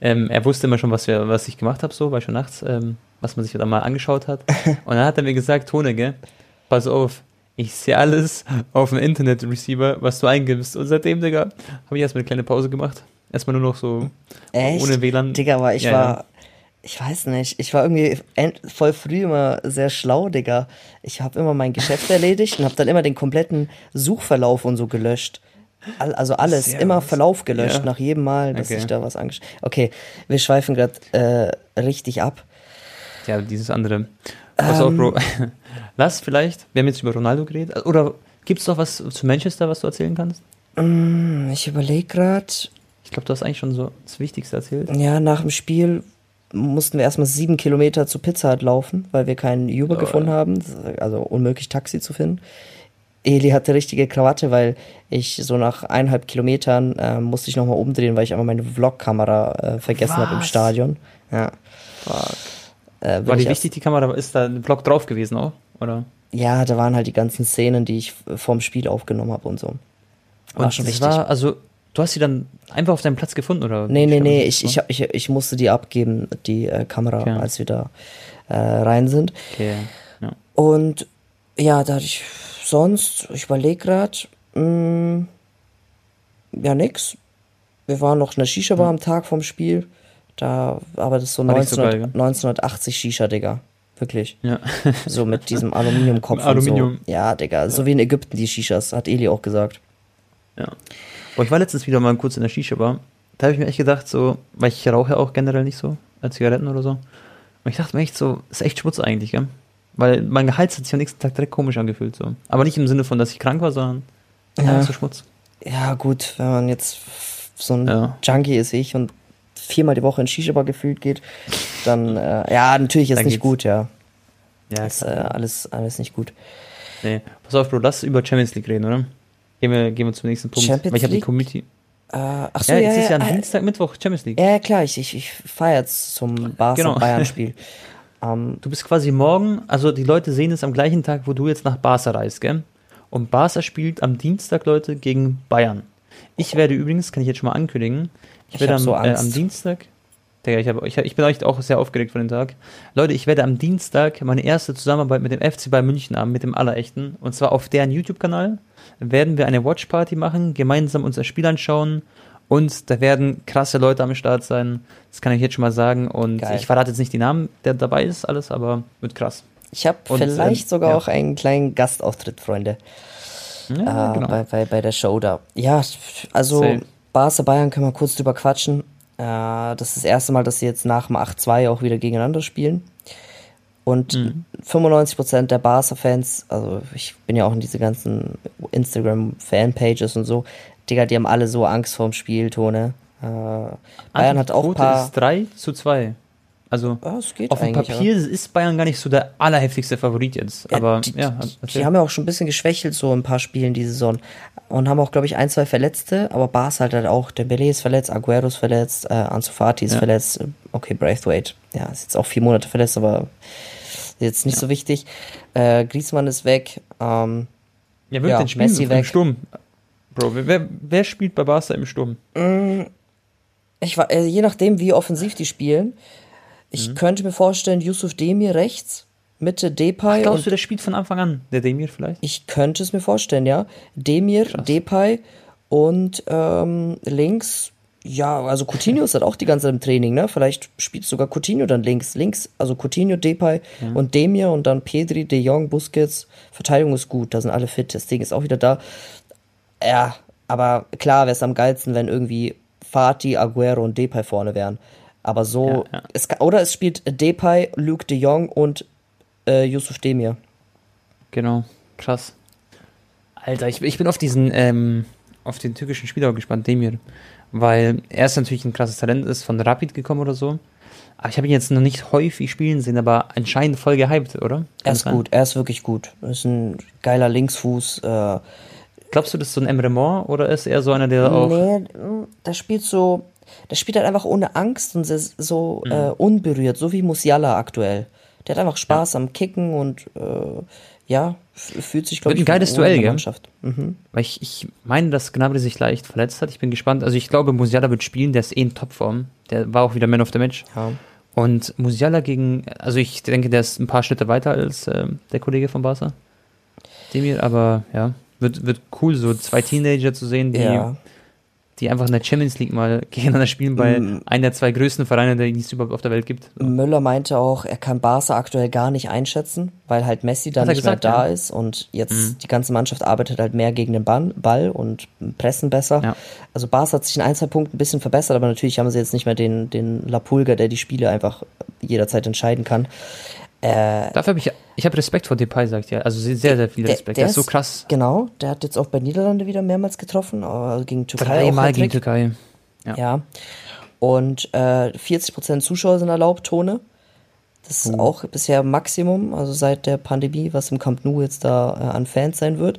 ähm, er wusste immer schon, was, wir, was ich gemacht habe, so, weil schon nachts, ähm, was man sich dann mal angeschaut hat. Und dann hat er mir gesagt, Tone, gell, pass auf, ich sehe alles auf dem Internet-Receiver, was du eingibst. Und seitdem, Digga, habe ich erstmal eine kleine Pause gemacht. Erstmal nur noch so Echt? ohne WLAN. Digga, aber ich ja, war, ja. Ich weiß nicht, ich war irgendwie voll früh immer sehr schlau, Digga. Ich habe immer mein Geschäft erledigt und habe dann immer den kompletten Suchverlauf und so gelöscht. Also alles, sehr immer. Verlauf gelöscht ja. nach jedem Mal, dass okay. ich da was angeschaut Okay, wir schweifen gerade äh, richtig ab. Ja, dieses andere. Pass ähm, auf, Bro. Lass vielleicht, wir haben jetzt über Ronaldo geredet. Oder gibt es doch was zu Manchester, was du erzählen kannst? Mm, ich überlege gerade. Ich glaube, du hast eigentlich schon so das Wichtigste erzählt. Ja, nach dem Spiel mussten wir erstmal sieben Kilometer zur Pizza Hut laufen, weil wir keinen Uber oh. gefunden haben. Also unmöglich, Taxi zu finden. Eli hatte richtige Krawatte, weil ich so nach eineinhalb Kilometern äh, musste ich nochmal umdrehen, weil ich einfach meine Vlog-Kamera äh, vergessen habe im Stadion. Ja. Fuck. Äh, war die wichtig, die Kamera? Ist da ein Vlog drauf gewesen auch? Oder? Ja, da waren halt die ganzen Szenen, die ich vorm Spiel aufgenommen habe und so. War und schon wichtig. War, also Du hast sie dann einfach auf deinem Platz gefunden, oder? Nee, nee, nee, ich, ich, ich, ich musste die abgeben, die äh, Kamera, okay. als wir da äh, rein sind. Okay, ja. Und ja, da hatte ich sonst, ich überlege gerade, hm, ja, nix. Wir waren noch in der Shisha-Bar ja. am Tag vom Spiel. Da, aber das ist so, 19, so geil, 1980 Shisha, Digga. Wirklich. Ja. so mit diesem Aluminiumkopf Aluminium. und so. Ja, Digga. So wie in Ägypten die Shishas, hat Eli auch gesagt. Ja. Boah, ich war letztens wieder mal kurz in der Shisha-Bar. Da habe ich mir echt gedacht, so, weil ich rauche auch generell nicht so, als Zigaretten oder so. Und ich dachte mir echt so, ist echt Schmutz eigentlich, gell? Weil mein Gehalt hat sich am nächsten Tag direkt komisch angefühlt, so. Aber nicht im Sinne von, dass ich krank war, sondern ja, ja so Schmutz. Ja, gut, wenn man jetzt so ein ja. Junkie ist ich und viermal die Woche in Shisha-Bar gefühlt geht, dann, äh, ja, natürlich ist dann nicht geht's. gut, ja. Ja, ist äh, alles, alles nicht gut. Nee, pass auf, Bro, lass über Champions League reden, oder? Gehen wir, gehen wir zum nächsten Punkt. Champions Weil ich habe die Community. Äh, ach so, ja, ja, es ja, ist ja, ja ein Dienstag, Mittwoch Champions League. Ja, klar, ich, ich, ich feiere jetzt zum Barca genau. Bayern Spiel. um, ähm, du bist quasi morgen, also die Leute sehen es am gleichen Tag, wo du jetzt nach Barca reist, gell? Und Barca spielt am Dienstag, Leute, gegen Bayern. Ich werde übrigens, kann ich jetzt schon mal ankündigen, ich, ich werde am, so äh, am Dienstag, Digga, ich, hab, ich, ich bin echt auch sehr aufgeregt von dem Tag. Leute, ich werde am Dienstag meine erste Zusammenarbeit mit dem FC Bayern München haben, mit dem Allerechten. Und zwar auf deren YouTube-Kanal werden wir eine Watchparty machen, gemeinsam uns das Spiel anschauen. Und da werden krasse Leute am Start sein. Das kann ich jetzt schon mal sagen. Und Geil. ich verrate jetzt nicht die Namen, der dabei ist, alles, aber wird krass. Ich habe vielleicht ähm, sogar ja. auch einen kleinen Gastauftritt, Freunde. Ja, äh, genau. bei, bei, bei der Show da. Ja, also. Barca Bayern können wir kurz drüber quatschen. Äh, das ist das erste Mal, dass sie jetzt nach dem 8-2 auch wieder gegeneinander spielen. Und mhm. 95% der Barca-Fans, also ich bin ja auch in diese ganzen Instagram-Fanpages und so, Digga, die haben alle so Angst vorm Spiel, Tone. Äh, Bayern hat auch ein paar... ist 3 zu 2. Also ja, auf dem Papier aber. ist Bayern gar nicht so der allerheftigste Favorit jetzt. Ja, aber die, ja, die haben ja auch schon ein bisschen geschwächelt so ein paar Spielen diese Saison und haben auch glaube ich ein zwei Verletzte, aber Bas halt halt auch. Dembele ist verletzt, Aguero ist verletzt, äh, Ansu Fati ist ja. verletzt. Okay, Braithwaite, ja ist jetzt auch vier Monate verletzt, aber Jetzt nicht so wichtig. Äh, Griezmann ist weg. Ähm, Ja, wird Ja, denn spielen Messi im weg. Sturm? Bro, wer- wer, spielt bei Barca im Sturm? ich war, äh, je nachdem, wie offensiv die spielen. Ich Mhm. könnte mir vorstellen, Yusuf Demir rechts, Mitte Depay Glaubst und du, der spielt von Anfang an? Der Demir vielleicht? ich könnte es mir vorstellen, ja. Demir, Krass. Depay und ähm, links, ja, also Coutinho ist halt auch die ganze Zeit im Training, ne? Vielleicht spielt sogar Coutinho dann links. Links, also Coutinho, Depay und Demir und dann Pedri, De Jong, Busquets. Verteidigung ist gut, da sind alle fit. Das Ding ist auch wieder da. Ja, aber klar wäre es am geilsten, wenn irgendwie Fati, Aguero und Depay vorne wären. Aber so, Ja, ja. Es, oder es spielt Depay, Luke de Jong und äh, Yusuf Demir. Genau, krass. Alter, ich, ich bin auf diesen, ähm, auf den türkischen Spieler gespannt, Demir. Weil er ist natürlich ein krasses Talent, ist von Rapid gekommen oder so. Aber ich habe ihn jetzt noch nicht häufig spielen sehen, aber anscheinend voll gehypt, oder? Kann Er ist sein? gut, er ist wirklich gut. Er ist ein geiler Linksfuß. Äh, Glaubst du, das ist so ein Emre Mor oder ist er so einer, der auch. nee, der spielt so, der spielt halt einfach ohne Angst und so Mhm. äh, unberührt, so wie Musiala aktuell. Der hat einfach Spaß am Kicken und äh, ja, fühlt sich, glaube Wird ich, ein geiles wohl in der Duell, gell? Mannschaft. Mhm. Weil ich, ich meine, dass Gnabry sich leicht verletzt hat. Ich bin gespannt. Also ich glaube, Musiala wird spielen, der ist eh in Topform. Der war auch wieder Man of the Match. Ja. Und Musiala gegen, also ich denke, der ist ein paar Schritte weiter als ähm, der Kollege von Barca. Demir, aber ja, wird, wird cool, so zwei Teenager zu sehen, die, ja. Die einfach in der Champions League mal gegeneinander spielen bei Mm. einer der zwei größten Vereine, die es überhaupt auf der Welt gibt. Müller meinte auch, er kann Barca aktuell gar nicht einschätzen, weil halt Messi da Hat er nicht gesagt, mehr da ja. ist und jetzt Mhm. die ganze Mannschaft arbeitet halt mehr gegen den Ball, Ball und pressen besser. Ja. Also Barca hat sich in ein, zwei Punkten ein bisschen verbessert, aber natürlich haben sie jetzt nicht mehr den, den La Pulga, der die Spiele einfach jederzeit entscheiden kann. Äh, Dafür habe ich, ich habe Respekt vor Depay, sagt er. Also sehr, sehr viel Respekt. der Der, ist so krass. Genau, der hat jetzt auch bei Niederlande wieder mehrmals getroffen, aber gegen Türkei Dreimal gegen. Türkei. Ja. Ja. Und äh, 40% Zuschauer sind erlaubt, Tone. Das ist Oh. auch bisher Maximum, also seit der Pandemie, was im Camp Nou jetzt da äh, an Fans sein wird.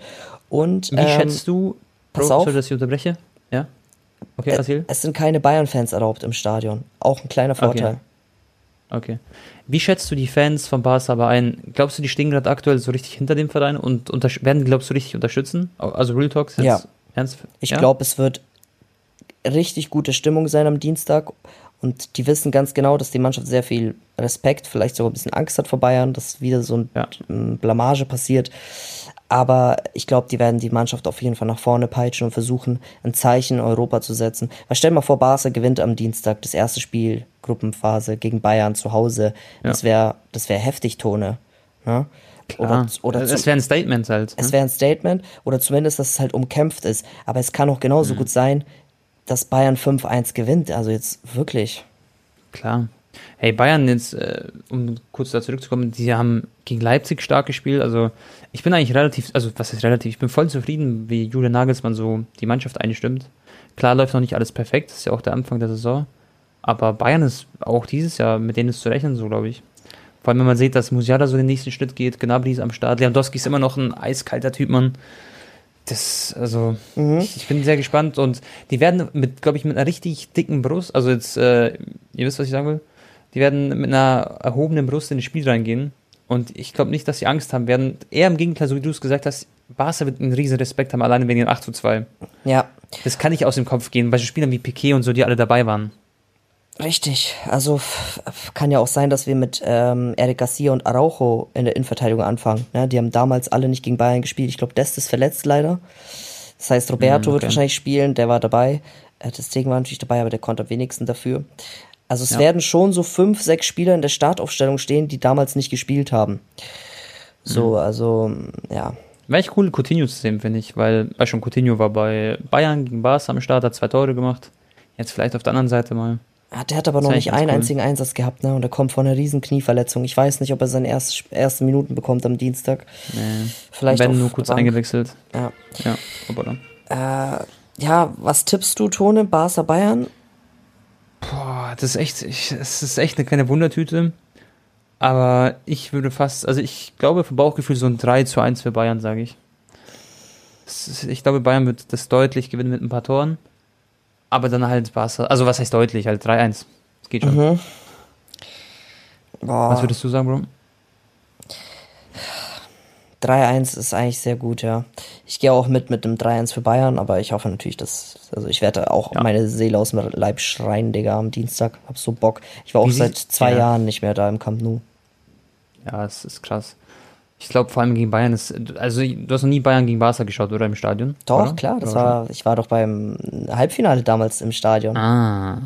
Und Wie ähm, schätzt du, pass auf. sorry, dass ich unterbreche? Ja? Okay, äh, es sind keine Bayern-Fans erlaubt im Stadion. Auch ein kleiner Vorteil. Okay. Wie schätzt du die Fans von Barca aber ein? Glaubst du, die stehen gerade aktuell so richtig hinter dem Verein und werden die, glaubst du, richtig unterstützen? Also Real Talks jetzt Ja. ernst? Ich ja? glaube, es wird richtig gute Stimmung sein am Dienstag. Und die wissen ganz genau, dass die Mannschaft sehr viel Respekt, vielleicht sogar ein bisschen Angst hat vor Bayern, dass wieder so ein Ja. Blamage passiert. Aber ich glaube, die werden die Mannschaft auf jeden Fall nach vorne peitschen und versuchen, ein Zeichen in Europa zu setzen. Weil stell dir mal vor, Barca gewinnt am Dienstag das erste Spiel, Gruppenphase gegen Bayern zu Hause. Das wäre das wär heftig, Tone. Ne? Klar. Oder, oder es wäre ein Statement halt. es ne? wäre ein Statement oder zumindest, dass es halt umkämpft ist. Aber es kann auch genauso gut sein, dass Bayern 5-1 gewinnt. Also jetzt wirklich. Klar. Hey, Bayern jetzt, äh, um kurz da zurückzukommen, die haben gegen Leipzig stark gespielt. Also ich bin eigentlich relativ, also was ist relativ, ich bin voll zufrieden, wie Julian Nagelsmann so die Mannschaft einstimmt. Klar läuft noch nicht alles perfekt, das ist ja auch der Anfang der Saison. Aber Bayern ist auch dieses Jahr, mit denen ist zu rechnen, so glaube ich. Vor allem, wenn man sieht, dass Musiala so den nächsten Schritt geht, Gnabry ist am Start, Lewandowski ist immer noch ein eiskalter Typ, Mann. Das, also, ich, ich bin sehr gespannt und die werden mit, glaube ich, mit einer richtig dicken Brust, also jetzt, äh, ihr wisst, was ich sagen will, die werden mit einer erhobenen Brust in das Spiel reingehen und ich glaube nicht, dass sie Angst haben werden. Eher im Gegenteil, so wie du es gesagt hast, Barca wird einen riesen Respekt haben, alleine wegen dem 8 zu 2. Ja, Das kann nicht aus dem Kopf gehen, bei so Spielern wie Piquet und so, die alle dabei waren. richtig. Also kann ja auch sein, dass wir mit ähm, Eric Garcia und Araujo in der Innenverteidigung anfangen. Ne? Die haben damals alle nicht gegen Bayern gespielt. Ich glaube, Dest ist verletzt leider. Das heißt, Roberto Mm, wird okay. wahrscheinlich spielen. Der war dabei. Äh, Deswegen war natürlich dabei, aber der konnte am wenigsten dafür. Also es Ja. werden schon so fünf, sechs Spieler in der Startaufstellung stehen, die damals nicht gespielt haben. So, also, ja. Wäre echt cool, Coutinho zu sehen, finde ich, weil, weil schon Coutinho war bei Bayern gegen Barca am Start, hat zwei Tore gemacht. Jetzt vielleicht auf der anderen Seite mal. Ah, Der hat aber noch Das nicht einen cool. einzigen Einsatz gehabt, ne? Und er kommt von einer riesen Knieverletzung. Ich weiß nicht, ob er seine erst, ersten Minuten bekommt am Dienstag. Nee. Vielleicht Wenn nur kurz Bank. eingewechselt. Ja. Ja, hoppala. Äh, ja, was tippst du, Tone? Barca Bayern? Boah, das ist echt, ich, es ist echt eine kleine Wundertüte. Aber ich würde fast, also ich glaube vom Bauchgefühl so ein 3 zu 1 für Bayern, sage ich. Ist, ich glaube, Bayern wird das deutlich gewinnen mit ein paar Toren. Aber dann halt Barca, also was heißt deutlich, halt 3-1. Das geht schon. Mhm. Was würdest du sagen, Bro? 3-1 ist eigentlich sehr gut, ja. Ich gehe auch mit mit dem 3-1 für Bayern, aber ich hoffe natürlich, dass, also ich werde auch Ja. meine Seele aus dem Leib schreien, Digga, am Dienstag. Hab so Bock. Ich war auch Wie seit zwei ja. Jahren nicht mehr da im Camp Nou. Ja, es ist krass. Ich glaube, vor allem gegen Bayern ist, also du hast noch nie Bayern gegen Barca geschaut, oder im Stadion? Doch, oder? klar, das Oder war, ich war doch beim Halbfinale damals im Stadion. Ah,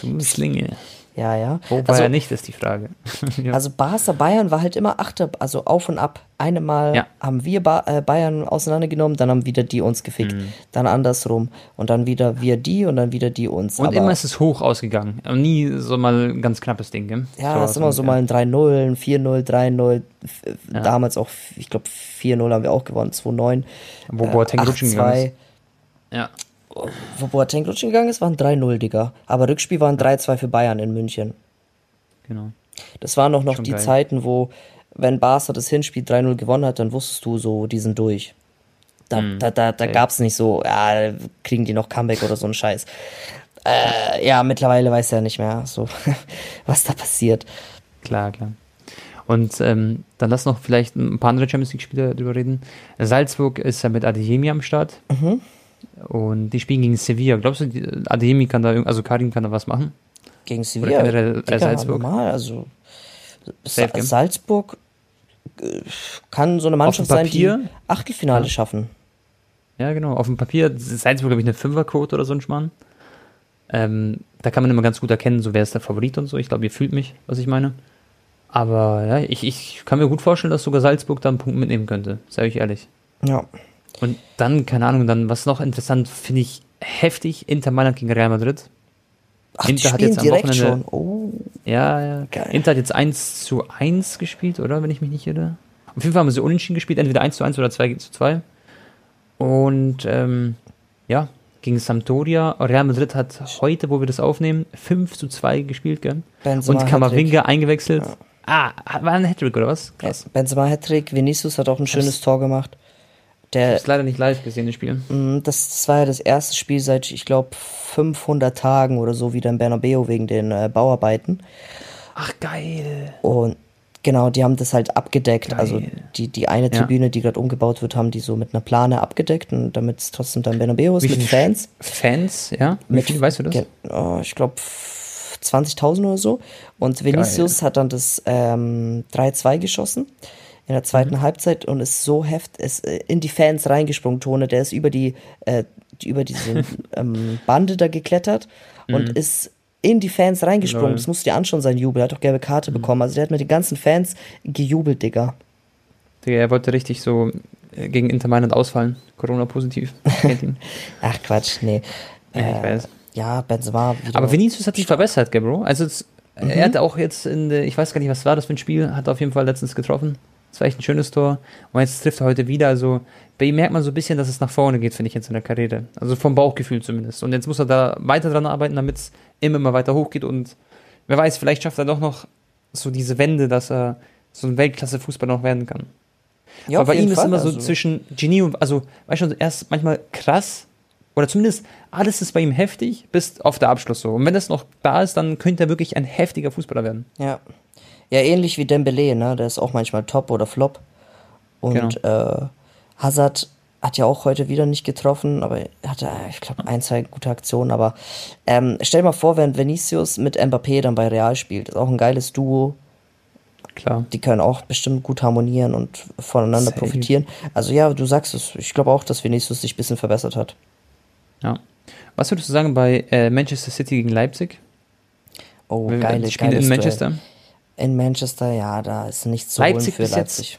du Misslinge. Ja, ja. Wo also, Bayern nicht, ist die Frage. ja. also Barca Bayern war halt immer Achter, also auf und ab. Eine Mal Ja. haben wir ba äh, Bayern auseinandergenommen, dann haben wieder die uns gefickt. Mhm. Dann andersrum. Und dann wieder wir die und dann wieder die uns. Und Aber, immer ist es hoch ausgegangen. Und nie so mal ein ganz knappes Ding, gell? ja, So das ist immer so ja. mal ein 3-0, ein 4-0, 3-0. F- Ja. Damals auch, ich glaube, 4-0 haben wir auch gewonnen, 2-9. Wo Boateng rutschen gegangen ist. 8-2. Ja. Wo Boateng rutschen gegangen ist, waren 3-0, Digga. Aber Rückspiel waren 3-2 für Bayern in München. Genau. Das waren noch, noch Schon die geil. Zeiten, wo, wenn Barca das Hinspiel 3-0 gewonnen hat, dann wusstest du so, die sind durch. Da, Mhm. da, da, da Okay. gab's nicht so, ja, kriegen die noch Comeback oder so ein Scheiß. Äh, ja, mittlerweile weiß er nicht mehr, so, was da passiert. Klar, klar. Und ähm, dann lass noch vielleicht ein paar andere Champions League-Spieler drüber reden. Salzburg ist ja mit Adeyemi am Start. Mhm. Und die spielen gegen Sevilla. Glaubst du, Adeyemi kann da, also Karim kann da was machen? Gegen Sevilla. generell, äh, Digga, Salzburg? Normal, also Sa. Salzburg äh, kann so eine Mannschaft sein, die? Achtelfinale Ja. schaffen. Ja, genau. Auf dem Papier ist Salzburg, glaube ich, eine Fünferquote oder so ein Schmarrn. Ähm, da kann man immer ganz gut erkennen, so wer ist der Favorit und so. Ich glaube, ihr fühlt mich, was ich meine. Aber ja, ich, ich kann mir gut vorstellen, dass sogar Salzburg da einen Punkt mitnehmen könnte, sage ich ehrlich. Ja. Und dann, keine Ahnung, dann, was noch interessant, finde ich heftig, Inter Mailand gegen Real Madrid. Ach, Inter hat jetzt am Wochenende-. Oh, Ja, ja. Geil. Inter hat jetzt 1 zu 1 gespielt, oder? Wenn ich mich nicht irre. Auf jeden Fall haben sie unentschieden gespielt, entweder 1 zu 1 oder 2 zu 2. Und ähm, ja, gegen Sampdoria. Real Madrid hat heute, wo wir das aufnehmen, 5 zu 2 gespielt, gell? Benzema Und Kamavinga eingewechselt. Ja. Ah, war ein Hattrick oder was? Krass. Benzema Hattrick, Vinicius hat auch ein schönes Tor gemacht. Der, Ich hab's leider nicht live gesehen, das Spiel. Mm, Das, das war ja das erste Spiel seit, ich glaube, 500 Tagen oder so wieder in Bernabeu wegen den äh, Bauarbeiten. Ach, geil. Und genau, die haben das halt abgedeckt. Geil. Also die, die eine Ja. Tribüne, die gerade umgebaut wird, haben die so mit einer Plane abgedeckt, und damit es trotzdem dann Bernabeu ist, Wie mit Fans. Fans, ja? Wie Mit- viel, weißt du das? Oh, ich glaube 20.000 oder so. Und Vinicius hat dann das ähm, 3-2 geschossen in der zweiten Mhm. Halbzeit und ist so heft, ist äh, in die Fans reingesprungen, Tone. Der ist über die, äh, über diese ähm, Bande da geklettert und ist in die Fans reingesprungen. Mhm. Lol. Mhm. Das musst du dir anschauen, sein Jubel. Er hat auch gelbe Karte bekommen. Also der hat mit den ganzen Fans gejubelt, Digga. Digga, er wollte richtig so äh, gegen Inter Mailand ausfallen. Corona-positiv. Ach Quatsch, nee. Ja, ich Äh, weiß. Ja, Benzema. Aber Vinicius hat sich verbessert, gell, Bro? Also es, Mhm. er hat auch jetzt in der, ich weiß gar nicht, was war das für ein Spiel, hat auf jeden Fall letztens getroffen. Das war echt ein schönes Tor. Und jetzt trifft er heute wieder. Also bei ihm merkt man so ein bisschen, dass es nach vorne geht, finde ich, in seiner Karriere. Also vom Bauchgefühl zumindest. Und jetzt muss er da weiter dran arbeiten, damit es immer mal weiter hochgeht. Und wer weiß, vielleicht schafft er doch noch so diese Wende, dass er so ein Weltklasse-Fußballer noch werden kann. ja, Aber bei ihm jeden ist Fall, immer so also- zwischen Genie und, also, weißt du, er ist manchmal krass, oder zumindest alles ist bei ihm heftig, bis auf der Abschluss so. Und wenn das noch da ist, dann könnte er wirklich ein heftiger Fußballer werden. Ja. Ja, ähnlich wie Dembele, ne? Der ist auch manchmal top oder flop. Und äh, Hazard hat ja auch heute wieder nicht getroffen, aber er hatte, ich glaube, ein, zwei gute Aktionen. Aber ähm, stell dir mal vor, wenn Vinicius mit Mbappé dann bei Real spielt, ist auch ein geiles Duo. Klar. Die können auch bestimmt gut harmonieren und voneinander Safe. profitieren. Also ja, du sagst es. Ich glaube auch, dass Vinicius sich ein bisschen verbessert hat. Ja. Was würdest du sagen bei äh, Manchester City gegen Leipzig? Oh, geile, geiles in Duell. In Manchester, ja, da ist nichts zu Leipzig holen für bis jetzt- Leipzig.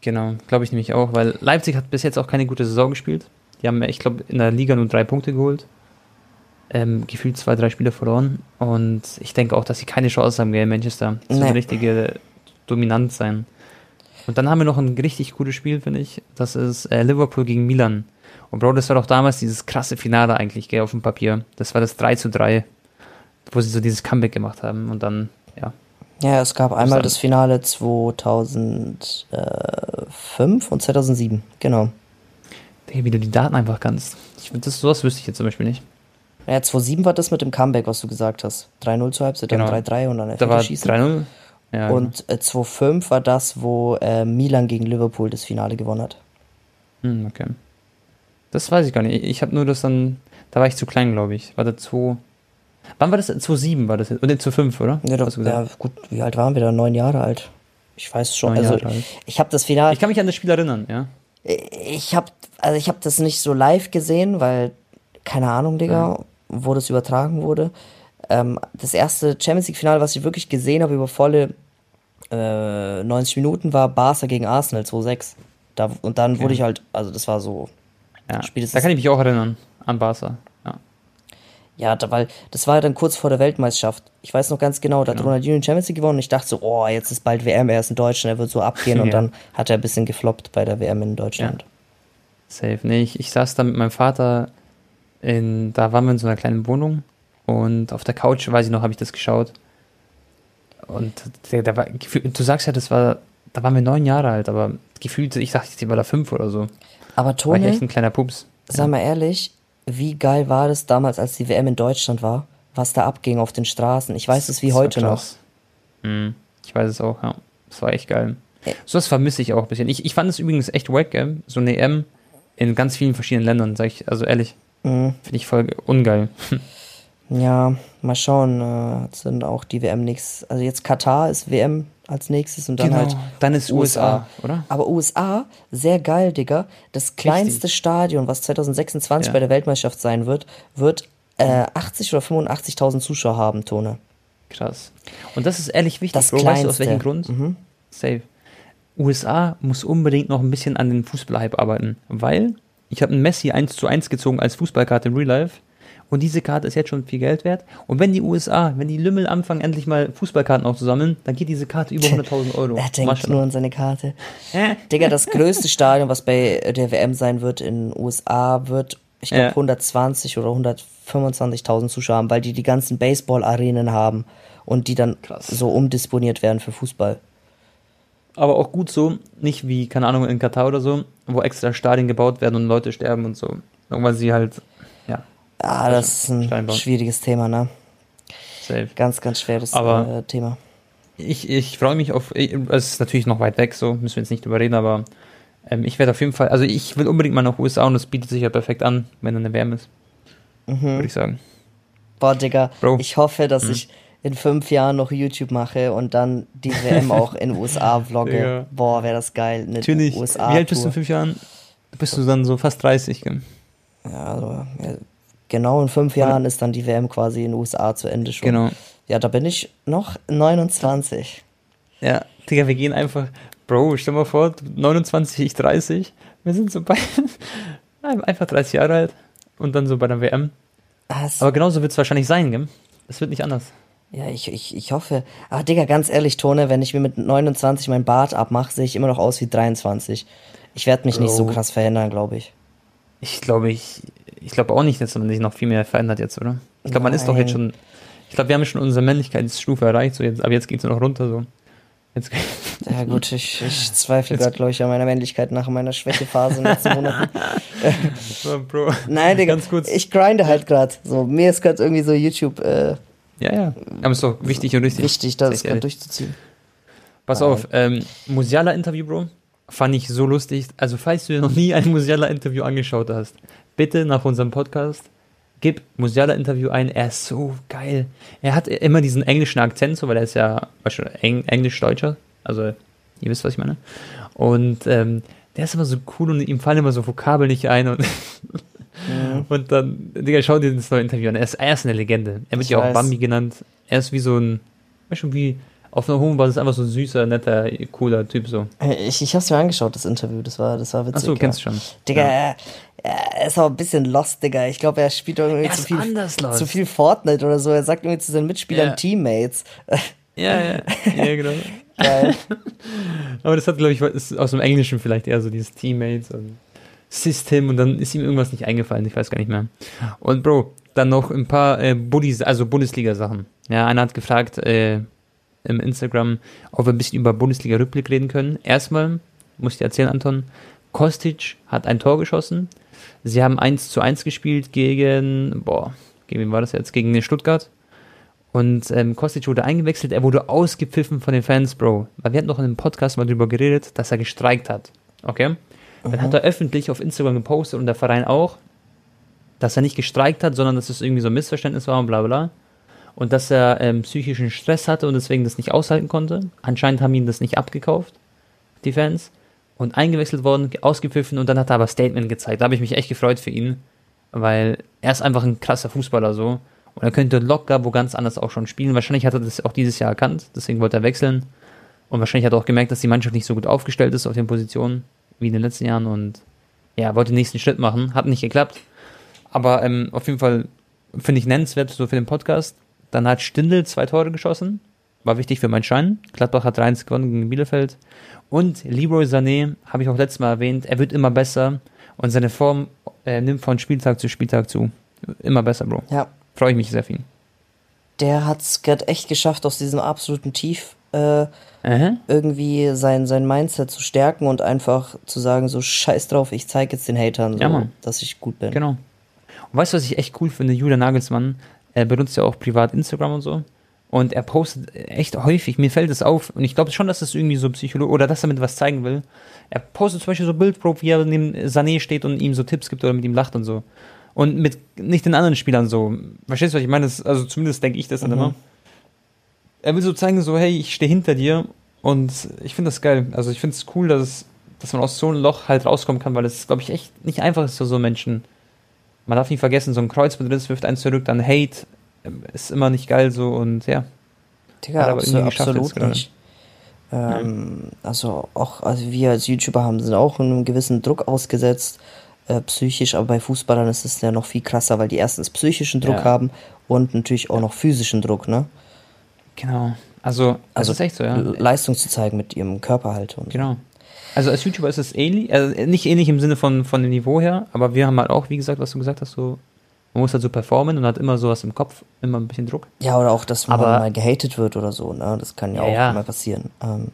Genau, glaube ich nämlich auch, weil Leipzig hat bis jetzt auch keine gute Saison gespielt. Die haben, ich glaube, in der Liga nur drei Punkte geholt. Ähm, gefühlt zwei, drei Spiele verloren. Und ich denke auch, dass sie keine Chance haben gegen Manchester. So Nee. eine richtige Dominanz sein. Und dann haben wir noch ein richtig gutes Spiel, finde ich. Das ist äh, Liverpool gegen Milan. Und Bro, das war doch damals dieses krasse Finale eigentlich, gell, auf dem Papier. Das war das 3 zu 3, wo sie so dieses Comeback gemacht haben. Und dann, ja, Ja, es gab einmal das Finale 2005 und 2007, genau. Digga, wie du die Daten einfach kannst. Ich, das, sowas wüsste ich jetzt zum Beispiel nicht. Ja, 2007 war das mit dem Comeback, was du gesagt hast. 3-0 zur Halbzeit, dann Genau. 3-3 und dann Da war Elfmeterschießen. 3-0. Ja, und äh, 2-5 war das, wo äh, Milan gegen Liverpool das Finale gewonnen hat. Hm, okay. Das weiß ich gar nicht. Ich habe nur das dann, da war ich zu klein, glaube ich. War das 2. Wann war das? 2-7 war das jetzt? Oder 2-5, oder? Ja, doch, Hast du gesagt? ja, gut, wie alt waren wir da? Neun Jahre alt. Ich weiß schon. Neun also, Jahre alt. ich habe das Finale. Ich kann mich an das Spiel erinnern, ja. Ich habe also ich habe das nicht so live gesehen, weil keine Ahnung, Digga, wo das übertragen wurde. Ähm, das erste Champions League Finale, was ich wirklich gesehen habe über volle äh, 90 Minuten, war Barca gegen Arsenal 2-6. Da, und dann wurde ich halt, also das war so, ja. Spätestens- Da kann ich mich auch erinnern. An Barca. Ja. ja, da, weil das war ja dann kurz vor der Weltmeisterschaft. Ich weiß noch ganz genau, da hat Genau. Ronaldinho die Champions League gewonnen und ich dachte so, oh, jetzt ist bald WM, er ist in Deutschland, er wird so abgehen und Ja. dann hat er ein bisschen gefloppt bei der WM in Deutschland. Safe. Nee, ich, ich saß da mit meinem Vater in, da waren wir in so einer kleinen Wohnung und auf der Couch, weiß ich noch, habe ich das geschaut. Und der, der war, du sagst ja, das war, da waren wir neun Jahre alt, aber gefühlt, ich dachte, ich war da fünf oder so. Aber War ich echt ein kleiner Pups. Sag mal ehrlich, wie geil war das damals, als die WM in Deutschland war? Was da abging auf den Straßen? Ich weiß es wie heute noch. Mhm. Ich weiß es auch, ja. Das war echt geil. So was vermisse ich auch ein bisschen. Ich, ich fand es übrigens echt wack, gell? so eine EM in ganz vielen verschiedenen Ländern, sag ich, also ehrlich, Mhm. finde ich voll ungeil. Ja, mal schauen. Äh, sind auch die WM nächstes. Also jetzt Katar ist WM als nächstes und dann halt. Genau. dann ist USA, oder? Aber USA, sehr geil, Digga. Das kleinste Stadion, was 2026 Ja. bei der Weltmeisterschaft sein wird, wird äh, 80 oder 85.000 Zuschauer haben, Tone. Krass. Und das ist ehrlich wichtig, Das Bro. Weißt du aus Kleinste. welchem Grund? Mhm. Safe. USA muss unbedingt noch ein bisschen an den Fußballhype arbeiten, weil ich habe einen Messi 1 zu 1 gezogen als Fußballkarte in Real Life und diese Karte ist jetzt schon viel Geld wert. Und wenn die USA, wenn die Lümmel anfangen, endlich mal Fußballkarten aufzusammeln, dann geht diese Karte über 100.000 Euro. Er denkt Maschallah. nur an seine Karte. Digga, das größte Stadion, was bei der WM sein wird in den USA, wird, ich glaube, Ja. 120 oder 125.000 Zuschauer haben, weil die die ganzen Baseball-Arenen haben und die dann Krass. so umdisponiert werden für Fußball. Aber auch gut so, nicht wie, keine Ahnung, in Katar oder so, wo extra Stadien gebaut werden und Leute sterben und so. Irgendwann sie halt, Ah, das ist ein Steinbau. schwieriges Thema, ne? safe. Ganz, ganz schweres Aber- äh, Thema. Ich, ich freue mich auf, es ist natürlich noch weit weg, so müssen wir jetzt nicht drüber reden, aber ähm, ich werde auf jeden Fall, also ich will unbedingt mal nach USA und das bietet sich ja perfekt an, wenn dann eine WM ist, Mhm. würde ich sagen. Boah, Digga, Bro. ich hoffe, dass Mhm. ich in fünf Jahren noch YouTube mache und dann die WM auch in USA vlogge. Digga. Boah, wäre das geil. Eine Natürlich, USA wie alt bist du in fünf Jahren? Bist du dann so fast 30, gell? Ja, also, ja, genau in fünf Jahren ist dann die WM quasi in den USA zu Ende schon. Genau. Ja, da bin ich noch 29. Ja, Digga, wir gehen einfach, Bro, stell mal vor, du 29, ich 30, wir sind so bei, einfach 30 Jahre alt und dann so bei der WM. Es- Aber genauso wird es wahrscheinlich sein, gell? Es wird nicht anders. ja, ich, ich, ich hoffe. Aber Digga, ganz ehrlich, Tone, wenn ich mir mit 29 mein Bart abmache, sehe ich immer noch aus wie 23. Ich werde mich nicht so Bro. krass verändern, glaube ich. Ich glaube, ich, ich glaube auch nicht, dass man sich noch viel mehr verändert jetzt, oder? Ich glaube, man ist doch jetzt schon, ich glaube, wir haben schon unsere Männlichkeitsstufe erreicht, so jetzt, aber jetzt geht es nur noch runter, so. Jetzt, Ja gut, ich, ich zweifle gerade, glaube ich, an meiner Männlichkeit nach meiner Schwächephase in den letzten Monaten. Bro. Nein, Digga, Ganz kurz. ich grinde halt gerade. So, mir ist gerade irgendwie so YouTube äh, Ja, ja. Aber ist doch wichtig und richtig. wichtig, das ich gerade durchzuziehen. Pass Nein. auf, ähm, Musiala-Interview, Bro, fand ich so lustig. Also, falls du dir noch nie ein Musiala-Interview angeschaut hast, bitte nach unserem Podcast, gib Musiala-Interview ein. Er ist so geil. Er hat immer diesen englischen Akzent, so, weil er ist ja weißt du, Eng Englisch-Deutscher. Also, ihr wisst, was ich meine. Und ähm, der ist immer so cool und ihm fallen immer so Vokabeln nicht ein. Und, Mhm. und dann, Digga, schau dir das neue Interview an. Er ist, er ist eine Legende. Er wird Ich ja auch weiß. Bambi genannt. Er ist wie so ein, weißt du, wie auf einer hohen Basis einfach so ein süßer, netter, cooler Typ so. Ich, ich hab's mir angeschaut, das Interview, das war, das war witzig. Achso, ja. kennst du schon. Digga, Ja. er, ist auch ein bisschen lost, Digga. Ich glaube, er spielt irgendwie Er zu viel, anders zu viel Fortnite oder so. Er sagt irgendwie zu seinen Mitspielern Ja. Teammates. Ja, ja, ja, genau. Geil. Aber das hat, glaube ich, ist aus dem Englischen vielleicht eher so dieses Teammates und System und dann ist ihm irgendwas nicht eingefallen, ich weiß gar nicht mehr. Und Bro, dann noch ein paar äh, Buddies, also Bundesliga-Sachen. Ja, einer hat gefragt äh, im Instagram, ob wir ein bisschen über Bundesliga-Rückblick reden können. Erstmal, muss ich dir erzählen, Anton, Kostic hat ein Tor geschossen. Sie haben 1 zu 1 gespielt gegen, boah, gegen wen war das jetzt? Gegen Stuttgart. Und ähm, Kostic wurde eingewechselt, er wurde ausgepfiffen von den Fans, Bro. Weil wir hatten noch in einem Podcast mal darüber geredet, dass er gestreikt hat. Okay? Dann Mhm. hat er öffentlich auf Instagram gepostet und der Verein auch, dass er nicht gestreikt hat, sondern dass es irgendwie so ein Missverständnis war und bla bla. Und dass er ähm, psychischen Stress hatte und deswegen das nicht aushalten konnte. Anscheinend haben ihn das nicht abgekauft, die Fans. Und eingewechselt worden, ausgepfiffen und dann hat er aber Statement gezeigt. Da habe ich mich echt gefreut für ihn, weil er ist einfach ein krasser Fußballer so. Und er könnte locker wo ganz anders auch schon spielen. Wahrscheinlich hat er das auch dieses Jahr erkannt, deswegen wollte er wechseln. Und wahrscheinlich hat er auch gemerkt, dass die Mannschaft nicht so gut aufgestellt ist auf den Positionen wie in den letzten Jahren und ja, wollte den nächsten Schritt machen. Hat nicht geklappt. Aber ähm, auf jeden Fall finde ich nennenswert so für den Podcast. Dann hat Stindl zwei Tore geschossen. War wichtig für meinen Schein. Gladbach hat 3-1 gewonnen gegen Bielefeld. Und Leroy Sané, habe ich auch letztes Mal erwähnt, er wird immer besser und seine Form äh, nimmt von Spieltag zu Spieltag zu. Immer besser, Bro. Ja, Freue ich mich sehr ihn. der hat's gerade echt geschafft, aus diesem absoluten Tief äh, irgendwie sein, sein Mindset zu stärken und einfach zu sagen, so scheiß drauf, ich zeig jetzt den Hatern, so, Ja, dass ich gut bin. Genau. Und weißt du, was ich echt cool finde? Julian Nagelsmann, er benutzt ja auch privat Instagram und so. Und er postet echt häufig, mir fällt es auf, und ich glaube schon, dass das irgendwie so Psychologe, oder dass er mit was zeigen will. Er postet zum Beispiel so Bildprobe, wie er neben Sané steht und ihm so Tipps gibt oder mit ihm lacht und so. Und mit nicht den anderen Spielern so. Verstehst du, was ich meine? Das, also zumindest denke ich das dann Mhm. immer. Er will so zeigen, so, hey, ich stehe hinter dir. Und ich finde das geil. Also ich finde es cool, dass, dass man aus so einem Loch halt rauskommen kann, weil es, glaube ich, echt nicht einfach ist für so Menschen. Man darf nicht vergessen, so ein Kreuzbandriss wirft einen zurück, dann Hate ähm, ist immer nicht geil so und ja. Digga, absolut gerade. nicht. Ähm, Also auch, also wir als YouTuber haben sind auch einem gewissen Druck ausgesetzt, äh, psychisch, aber bei Fußballern ist es ja noch viel krasser, weil die erstens psychischen Druck Ja. haben und natürlich auch noch physischen Druck, ne? Genau. Also, Also ist echt so, ja. Le- Leistung zu zeigen mit ihrem Körper halt. Und Genau. Also als YouTuber ist es ähnlich, also nicht ähnlich im Sinne von, von dem Niveau her, aber wir haben halt auch, wie gesagt, was du gesagt hast, so, man muss halt so performen und hat immer sowas im Kopf, immer ein bisschen Druck. Ja, oder auch, dass man Aber- mal gehatet wird oder so, ne? Das kann ja, Ja, auch ja. mal passieren. Ähm,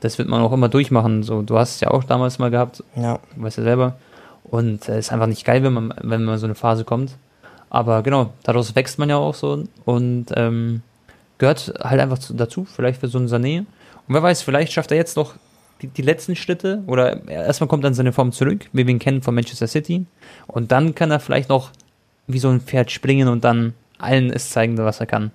Das wird man auch immer durchmachen. So, du hast es ja auch damals mal gehabt, ja. weißt ja selber. Und es äh, ist einfach nicht geil, wenn man, wenn man so eine Phase kommt. Aber genau, daraus wächst man ja auch so und ähm, gehört halt einfach zu, dazu, vielleicht für so einen Sané. Und wer weiß, vielleicht schafft er jetzt noch die, die letzten Schritte oder erstmal kommt dann seine Form zurück, wie wir ihn kennen von Manchester City. Und dann kann er vielleicht noch wie so ein Pferd springen und dann allen es zeigen, was er kann.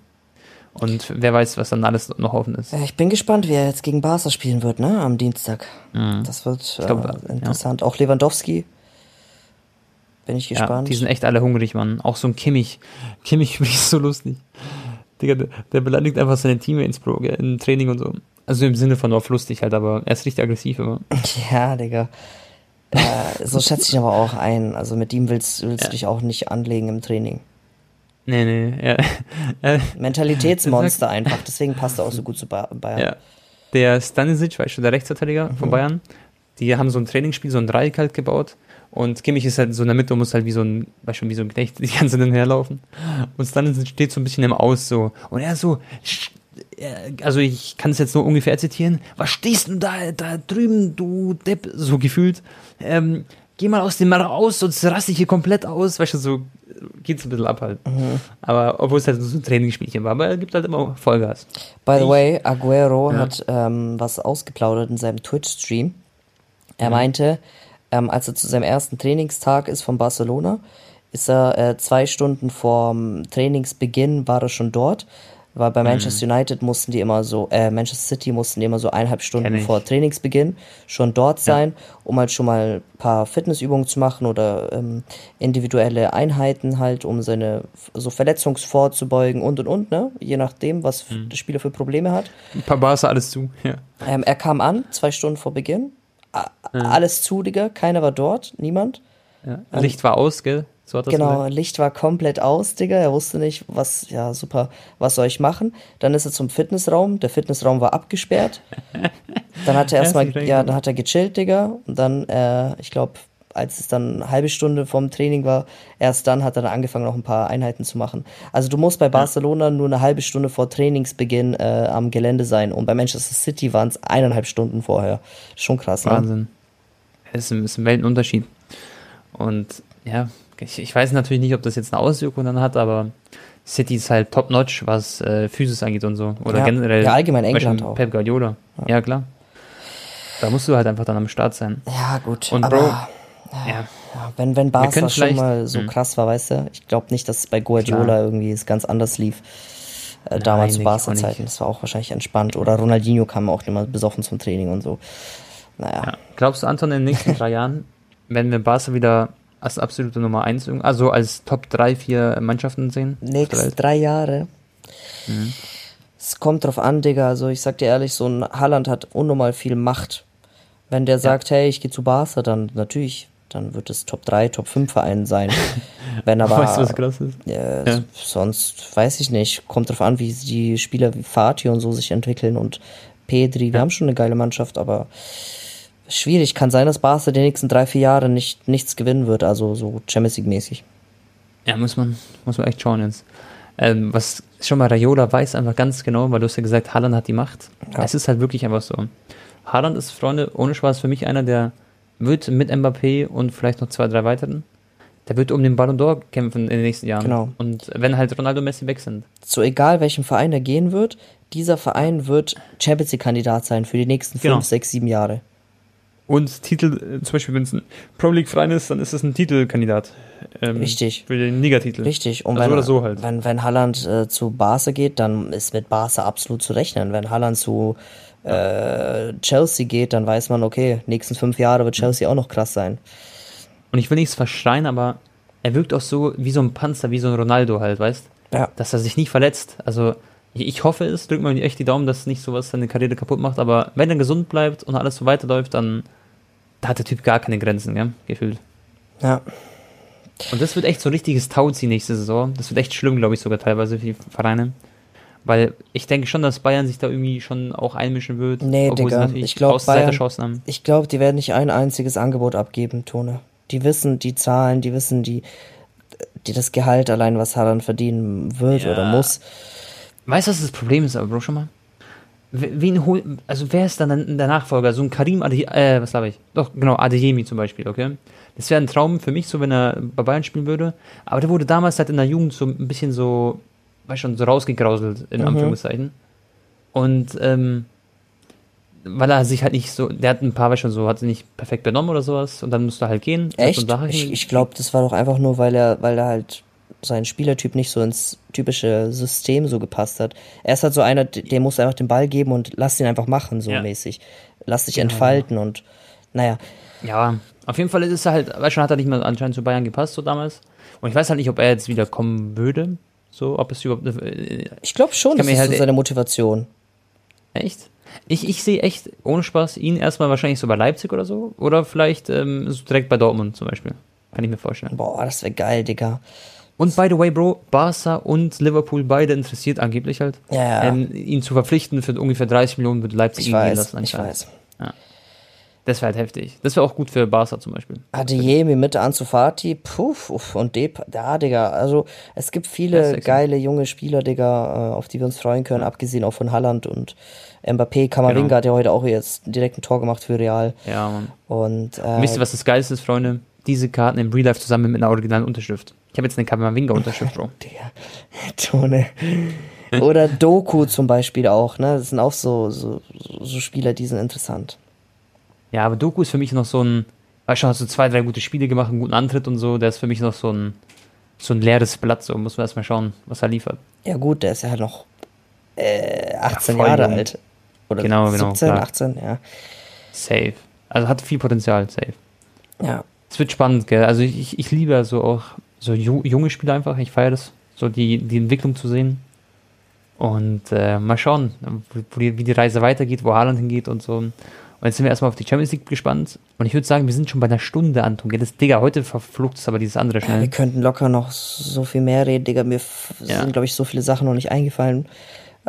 Und wer weiß, was dann alles noch offen ist. Ich bin gespannt, wie er jetzt gegen Barca spielen wird, ne? Am Dienstag. Mhm. Das wird glaub, äh, ja. interessant. Auch Lewandowski. Bin ich Ja, gespannt. die sind echt alle hungrig, Mann. Auch so ein Kimmich. Kimmich ist so lustig. Digga, der, der beleidigt einfach seine Teammates, Bro, gell, im Training und so. Also im Sinne von auf lustig halt, aber er ist richtig aggressiv immer. Ja, Digga. Äh, so schätze ich aber auch ein. Also mit ihm willst, willst Ja. du dich auch nicht anlegen im Training. Nee, nee, ja. Äh, Mentalitätsmonster einfach. Deswegen passt er auch so gut zu ba Bayern. ja. Der Stanisic, weißt du, der Rechtsverteidiger von Bayern, die haben so ein Trainingsspiel, so ein Dreieck halt gebaut. Und Kimmich ist halt so in der Mitte und muss halt wie so ein, weißt du, wie so ein Knecht die ganze Zeit hinherlaufen. Und Stanisic steht so ein bisschen im Aus so. Und er so, also ich kann es jetzt nur ungefähr zitieren, was stehst du da, da drüben, du Depp, so gefühlt, ähm, geh mal aus dem raus, sonst raste ich hier komplett aus, weißt du, so geht's ein bisschen ab halt. Aber obwohl es halt so ein Trainingsspielchen war, aber er gibt halt immer Vollgas. By the Ich- way, Aguero Ja. hat ähm, was ausgeplaudert in seinem Twitch-Stream. Er meinte, ähm, als er zu seinem ersten Trainingstag ist von Barcelona, ist er äh, zwei Stunden vorm Trainingsbeginn war er schon dort. Weil Mhm. bei Manchester United mussten die immer so, äh, Manchester City mussten die immer so eineinhalb Stunden vor Trainingsbeginn schon dort sein, um halt schon mal ein paar Fitnessübungen zu machen oder ähm, individuelle Einheiten halt, um seine so Verletzungsvorzubeugen und und und, ne? Je nachdem, was Mhm. der Spieler für Probleme hat. Ein paar Bars alles zu, ja. Ähm, er kam an, zwei Stunden vor Beginn. A Alles zu, Digga. Keiner war dort, niemand. ja. Licht war aus, gell? So hat das Genau, gesagt. Licht war komplett aus, Digga. Er wusste nicht, was, ja, super, was soll ich machen? Dann ist er zum Fitnessraum. Der Fitnessraum war abgesperrt. Dann hat er Er erstmal, ja, dann hat er gechillt, Digga. Und dann, äh, ich glaube, als es dann eine halbe Stunde vom Training war, erst dann hat er dann angefangen, noch ein paar Einheiten zu machen. Also du musst bei Barcelona nur eine halbe Stunde vor Trainingsbeginn äh, am Gelände sein. Und bei Manchester City waren es eineinhalb Stunden vorher. Schon krass, ne? Wahnsinn. Es ist ein, ist ein Weltenunterschied. Und ja, ich, ich weiß natürlich nicht, ob das jetzt eine Auswirkung dann hat, aber City ist halt top-notch, was äh, Physis angeht und so. Oder Ja. generell. Ja, allgemein England auch. Pep Guardiola. Ja. klar. Da musst du halt einfach dann am Start sein. Ja, gut. Und aber Bro, ja, Ja. wenn, wenn Barca schon mal so Hm. krass war, weißt du, ich glaube nicht, dass es bei Guardiola Klar. irgendwie es ganz anders lief. Äh, damals zu Barca-Zeiten, das war auch wahrscheinlich entspannt. Oder Ronaldinho kam auch immer besoffen zum Training und so. Naja, Ja. Glaubst du, Anton, in den nächsten drei Jahren, wenn wir Barca wieder als absolute Nummer 1, also als Top 3, 4 Mannschaften sehen? nächste drei Jahre. Mhm. Es kommt drauf an, Digga. Also ich sag dir ehrlich, so ein Haaland hat unnormal viel Macht. Wenn der sagt, hey, ich gehe zu Barca, dann natürlich, dann wird es Top 3, Top 5 Verein sein. Wenn aber weißt du, was krass ist? äh, Ja. sonst weiß ich nicht. Kommt drauf an, wie die Spieler wie Fatih und so sich entwickeln und Pedri. Wir haben schon eine geile Mannschaft, aber schwierig. Kann sein, dass Barca die nächsten drei, vier Jahre nicht, nichts gewinnen wird. Also so Champions League mäßig. Ja, muss man, muss man echt schauen jetzt. Ähm, was schon mal Raiola weiß einfach ganz genau, weil du hast ja gesagt, Haaland hat die Macht. Ja. Es ist halt wirklich einfach so. Haaland ist, Freunde, ohne Spaß für mich einer, der wird mit Mbappé und vielleicht noch zwei, drei weiteren, der wird um den Ballon d'Or kämpfen in den nächsten Jahren. Genau. Und wenn halt Ronaldo und Messi weg sind. so egal welchem Verein er gehen wird, dieser Verein wird Champions League Kandidat sein für die nächsten Genau. fünf, sechs, sieben Jahre. Und Titel, äh, zum Beispiel, wenn es ein Pro League Verein ist, dann ist es ein Titelkandidat. Ähm, Richtig. Für den Ligatitel. Richtig. Und Also wenn, oder so halt. wenn, wenn Haaland äh, zu Barca geht, dann ist mit Barca absolut zu rechnen. Wenn Haaland zu äh, Chelsea geht, dann weiß man, okay, nächsten fünf Jahre wird Chelsea auch noch krass sein. Und ich will nichts verschreien, aber er wirkt auch so wie so ein Panzer, wie so ein Ronaldo halt, weißt Ja. Dass er sich nicht verletzt. Also, ich, ich hoffe es, drückt mir echt die Daumen, dass nicht sowas seine Karriere kaputt macht, aber wenn er gesund bleibt und alles so weiterläuft, dann da hat der Typ gar keine Grenzen, gell? Gefühlt. Ja. Und das wird echt so ein richtiges Tauziehen nächste Saison. Das wird echt schlimm, glaube ich, sogar teilweise für die Vereine. Weil ich denke schon, dass Bayern sich da irgendwie schon auch einmischen wird. Nee, obwohl Digga, sie natürlich ich glaub, Außenseiterchancen haben. Ich glaube, die werden nicht ein einziges Angebot abgeben, Tone. Die wissen die Zahlen, die wissen die, die das Gehalt allein, was Haaland verdienen wird Ja. oder muss. Weißt du, was das Problem ist, aber Bro, schon mal? Wen hol, also wer ist dann der Nachfolger? So ein Karim Ade, äh, was glaube ich? Doch, genau, Adeyemi zum Beispiel, okay? Das wäre ein Traum für mich, so wenn er bei Bayern spielen würde. Aber der wurde damals halt in der Jugend so ein bisschen so, weißt schon, so rausgegrauselt, in Mhm. Anführungszeichen. Und, ähm, weil er sich halt nicht so, der hat ein paar, weißt schon, so, hat sich nicht perfekt benommen oder sowas und dann musste er halt gehen. Echt? Ich, ich glaube, das war doch einfach nur, weil er, weil er halt sein Spielertyp nicht so ins typische System so gepasst hat. Er ist halt so einer, d- dem muss einfach den Ball geben und lass ihn einfach machen, so Ja. mäßig. Lass dich Genau. entfalten und naja, Ja, auf jeden Fall ist er halt, weißt schon, hat er nicht mehr anscheinend zu Bayern gepasst, so damals. Und ich weiß halt nicht, ob er jetzt wieder kommen würde. So, ob es überhaupt. Äh, ich glaube schon, Ich das ist halt- so seine Motivation. echt? Ich, ich sehe echt, ohne Spaß, ihn erstmal wahrscheinlich so bei Leipzig oder so. Oder vielleicht ähm, so direkt bei Dortmund zum Beispiel. Kann ich mir vorstellen. Boah, das wäre geil, Digga. Und by the way, Bro, Barca und Liverpool beide interessiert angeblich halt. Ja, ja. Ähm, ihn zu verpflichten für ungefähr 30 Millionen würde Leipzig Ich ihn gehen weiß, lassen. ich anscheinend. weiß. Das wäre halt heftig. Das wäre auch gut für Barca zum Beispiel. Adeyemi mit Anzufati, puff, uff, und Dep, ja, Digga, also es gibt Ja, viele geile junge Spieler, Digga, äh, auf die wir uns freuen können, abgesehen auch von Halland und Mbappé. Kamavinga Genau. hat ja heute auch jetzt direkt ein Tor gemacht für Real. Ja, Mann. Und äh, Wisst ihr, was das Geilste ist, Freunde? Diese Karten im Real Life zusammen mit einer originalen Unterschrift. Ich habe jetzt eine Kamavinga-Unterschrift. Digga, Tone. Oder Doku zum Beispiel auch, ne? Das sind auch so, so, so Spieler, die sind interessant. Ja, aber Doku ist für mich noch so ein, weißt du, hast so zwei, drei gute Spiele gemacht, einen guten Antritt und so. Der ist für mich noch so ein, so ein leeres Blatt, so muss man erstmal schauen, was er liefert. Ja gut, der ist ja noch äh, 18 voll Jahre jung. alt. Oder Genau, genau, 17, klar. 18, ja. Safe. Also hat viel Potenzial, safe. Ja. Es wird spannend, gell? Also ich, ich, ich liebe so auch so ju junge Spieler einfach. Ich feiere das, so die, die Entwicklung zu sehen. Und äh, mal schauen, die, wie die Reise weitergeht, wo Haaland hingeht und so. Und jetzt sind wir erstmal auf die Champions League gespannt. Und ich würde sagen, wir sind schon bei einer Stunde, Anton. Das, Digga, heute verflucht es aber dieses andere schnell. wir könnten locker noch so viel mehr reden, Digga. Mir Ja. sind, glaube ich, so viele Sachen noch nicht eingefallen,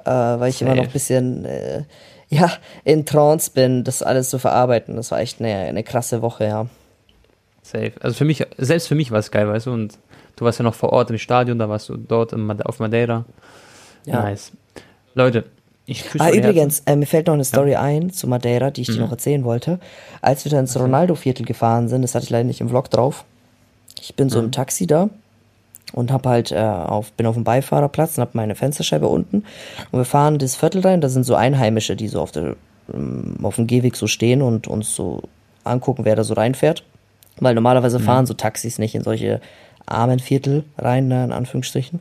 äh, weil ich immer noch Safe. ein bisschen, äh, ja, in Trance bin, das alles zu verarbeiten. Das war echt eine, eine krasse Woche, ja. Safe. Also für mich, selbst für mich war es geil, weißt du? Und du warst ja noch vor Ort im Stadion, da warst du dort auf Madeira. Ja. Nice. Leute, ich küsse Ah, übrigens, äh, mir fällt noch eine Story ein zu Madeira, die ich Mhm. dir noch erzählen wollte. Als wir dann ins Ronaldo-Viertel gefahren sind, das hatte ich leider nicht im Vlog drauf. Ich bin so Mhm. im Taxi da und hab halt äh, auf bin auf dem Beifahrerplatz und hab meine Fensterscheibe unten und wir fahren das Viertel rein. Da sind so Einheimische, die so auf der ähm, auf dem Gehweg so stehen und uns so angucken, wer da so reinfährt. Weil normalerweise fahren so Taxis nicht in solche armen Viertel rein, ne, in Anführungsstrichen.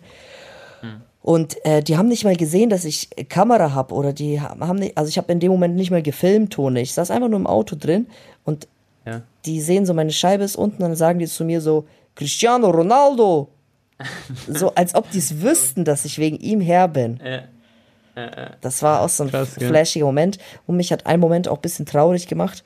Und äh, die haben nicht mal gesehen, dass ich Kamera hab oder die haben nicht, also ich habe in dem Moment nicht mal gefilmt, Tone. Ich saß einfach nur im Auto drin und Ja. die sehen so, meine Scheibe ist unten, dann sagen die zu mir so, Cristiano Ronaldo. so, als ob die es wüssten, dass ich wegen ihm her bin. Das war auch so ein Krass, flashiger Moment. Und mich hat ein Moment auch ein bisschen traurig gemacht,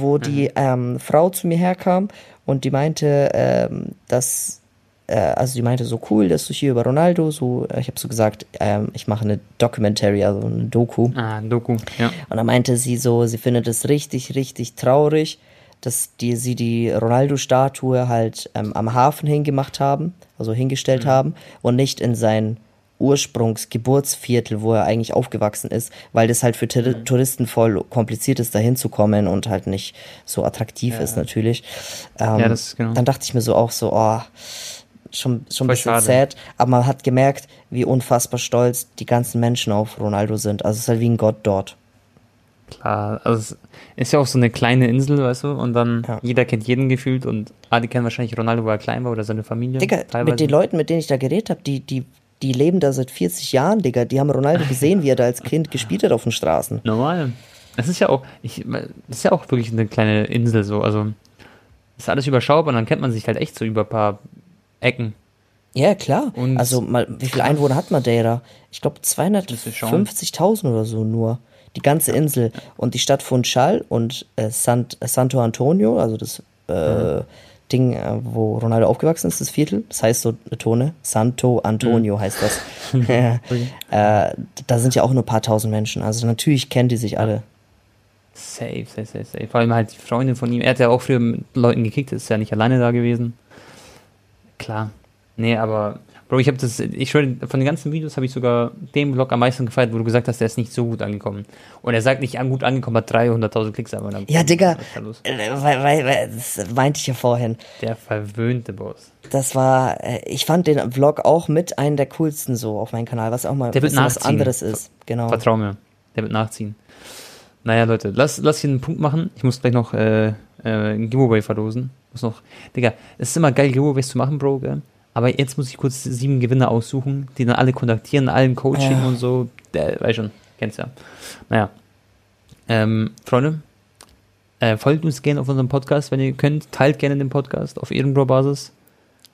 wo die ähm, Frau zu mir herkam und die meinte, ähm, dass, äh, also die meinte so cool, dass du hier über Ronaldo so, äh, ich habe so gesagt, ähm, ich mache eine Documentary, also eine Doku. Ah, ein Doku, ja. Und dann meinte sie so, sie findet es richtig, richtig traurig, dass die, sie die Ronaldo-Statue halt ähm, am Hafen hingemacht haben, also hingestellt haben und nicht in sein Ursprungsgeburtsviertel, wo er eigentlich aufgewachsen ist, weil das halt für Tur Touristen voll kompliziert ist, da hinzukommen und halt nicht so attraktiv ist natürlich. Ähm, Ja, das- genau. Dann dachte ich mir so auch so, oh, schon, schon ein bisschen schade. sad, aber man hat gemerkt, wie unfassbar stolz die ganzen Menschen auf Ronaldo sind. Also es ist halt wie ein Gott dort. Klar, also es ist ja auch so eine kleine Insel, weißt du, und dann Ja. jeder kennt jeden gefühlt und alle kennen wahrscheinlich Ronaldo, wo er klein war oder seine Familie. Digga, teilweise. mit den Leuten, mit denen ich da geredet habe, die, die, die leben da seit 40 Jahren, Digga. Die haben Ronaldo gesehen, wie er da als Kind gespielt hat auf den Straßen. Normal. Das ist ja auch, ich, das ist ja auch wirklich eine kleine Insel so, also ist alles überschaubar und dann kennt man sich halt echt so über ein paar Ecken. Ja, klar. Und- also, mal, wie viele Einwohner hat Madeira? Ich glaube Müsste schauen. 250.000 oder so nur. Die ganze Insel. Und die Stadt Funchal und äh, Sant, äh, Santo Antonio, also das äh, Ding, äh, wo Ronaldo aufgewachsen ist, das Viertel. Das heißt so, äh, Tone, Santo Antonio heißt das. äh, da sind ja auch nur ein paar tausend Menschen. Also natürlich kennen die sich alle. Safe, safe, safe, safe. Vor allem halt die Freundin von ihm. Er hat ja auch früher mit Leuten gekickt, ist ja nicht alleine da gewesen. Klar. Nee, aber Bro, ich habe das, ich schwöre, von den ganzen Videos habe ich sogar den Vlog am meisten gefeiert, wo du gesagt hast, der ist nicht so gut angekommen. Und er sagt nicht an gut angekommen, hat 300.000 Klicks, aber dann. Ja, Digga, äh, weil, weil, weil, das meinte ich ja vorhin. Der verwöhnte Boss. Das war, äh, ich fand den Vlog auch mit einem der coolsten so auf meinem Kanal, was auch mal Der wird was nachziehen. anderes ist. Genau. Vertrau mir, der wird nachziehen. Naja, Leute, lass, lass hier einen Punkt machen. Ich muss gleich noch äh, äh, ein Giveaway verlosen. Muss noch, Digga, es ist immer geil, Giveaways zu machen, Bro, gell? Aber jetzt muss ich kurz sieben Gewinner aussuchen, die dann alle kontaktieren, allen Coaching Ja. und so. Der, weiß schon, kennst ja. Naja. Ähm, Freunde, äh, folgt uns gerne auf unserem Podcast, wenn ihr könnt. Teilt gerne den Podcast auf Ehrenbro-Basis.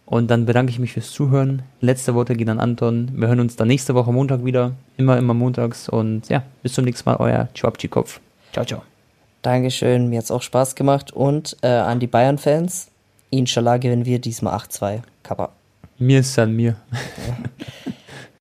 Und dann bedanke ich mich fürs Zuhören. Letzte Worte gehen an Anton. Wir hören uns dann nächste Woche Montag wieder. Immer, immer montags. Und ja, bis zum nächsten Mal. Euer Chwapchi-Kopf. Ciao, ciao. Dankeschön, mir hat's auch Spaß gemacht. Und äh, an die Bayern-Fans, inshallah gewinnen wir diesmal 8-2. Kappa. Mir ist an mir.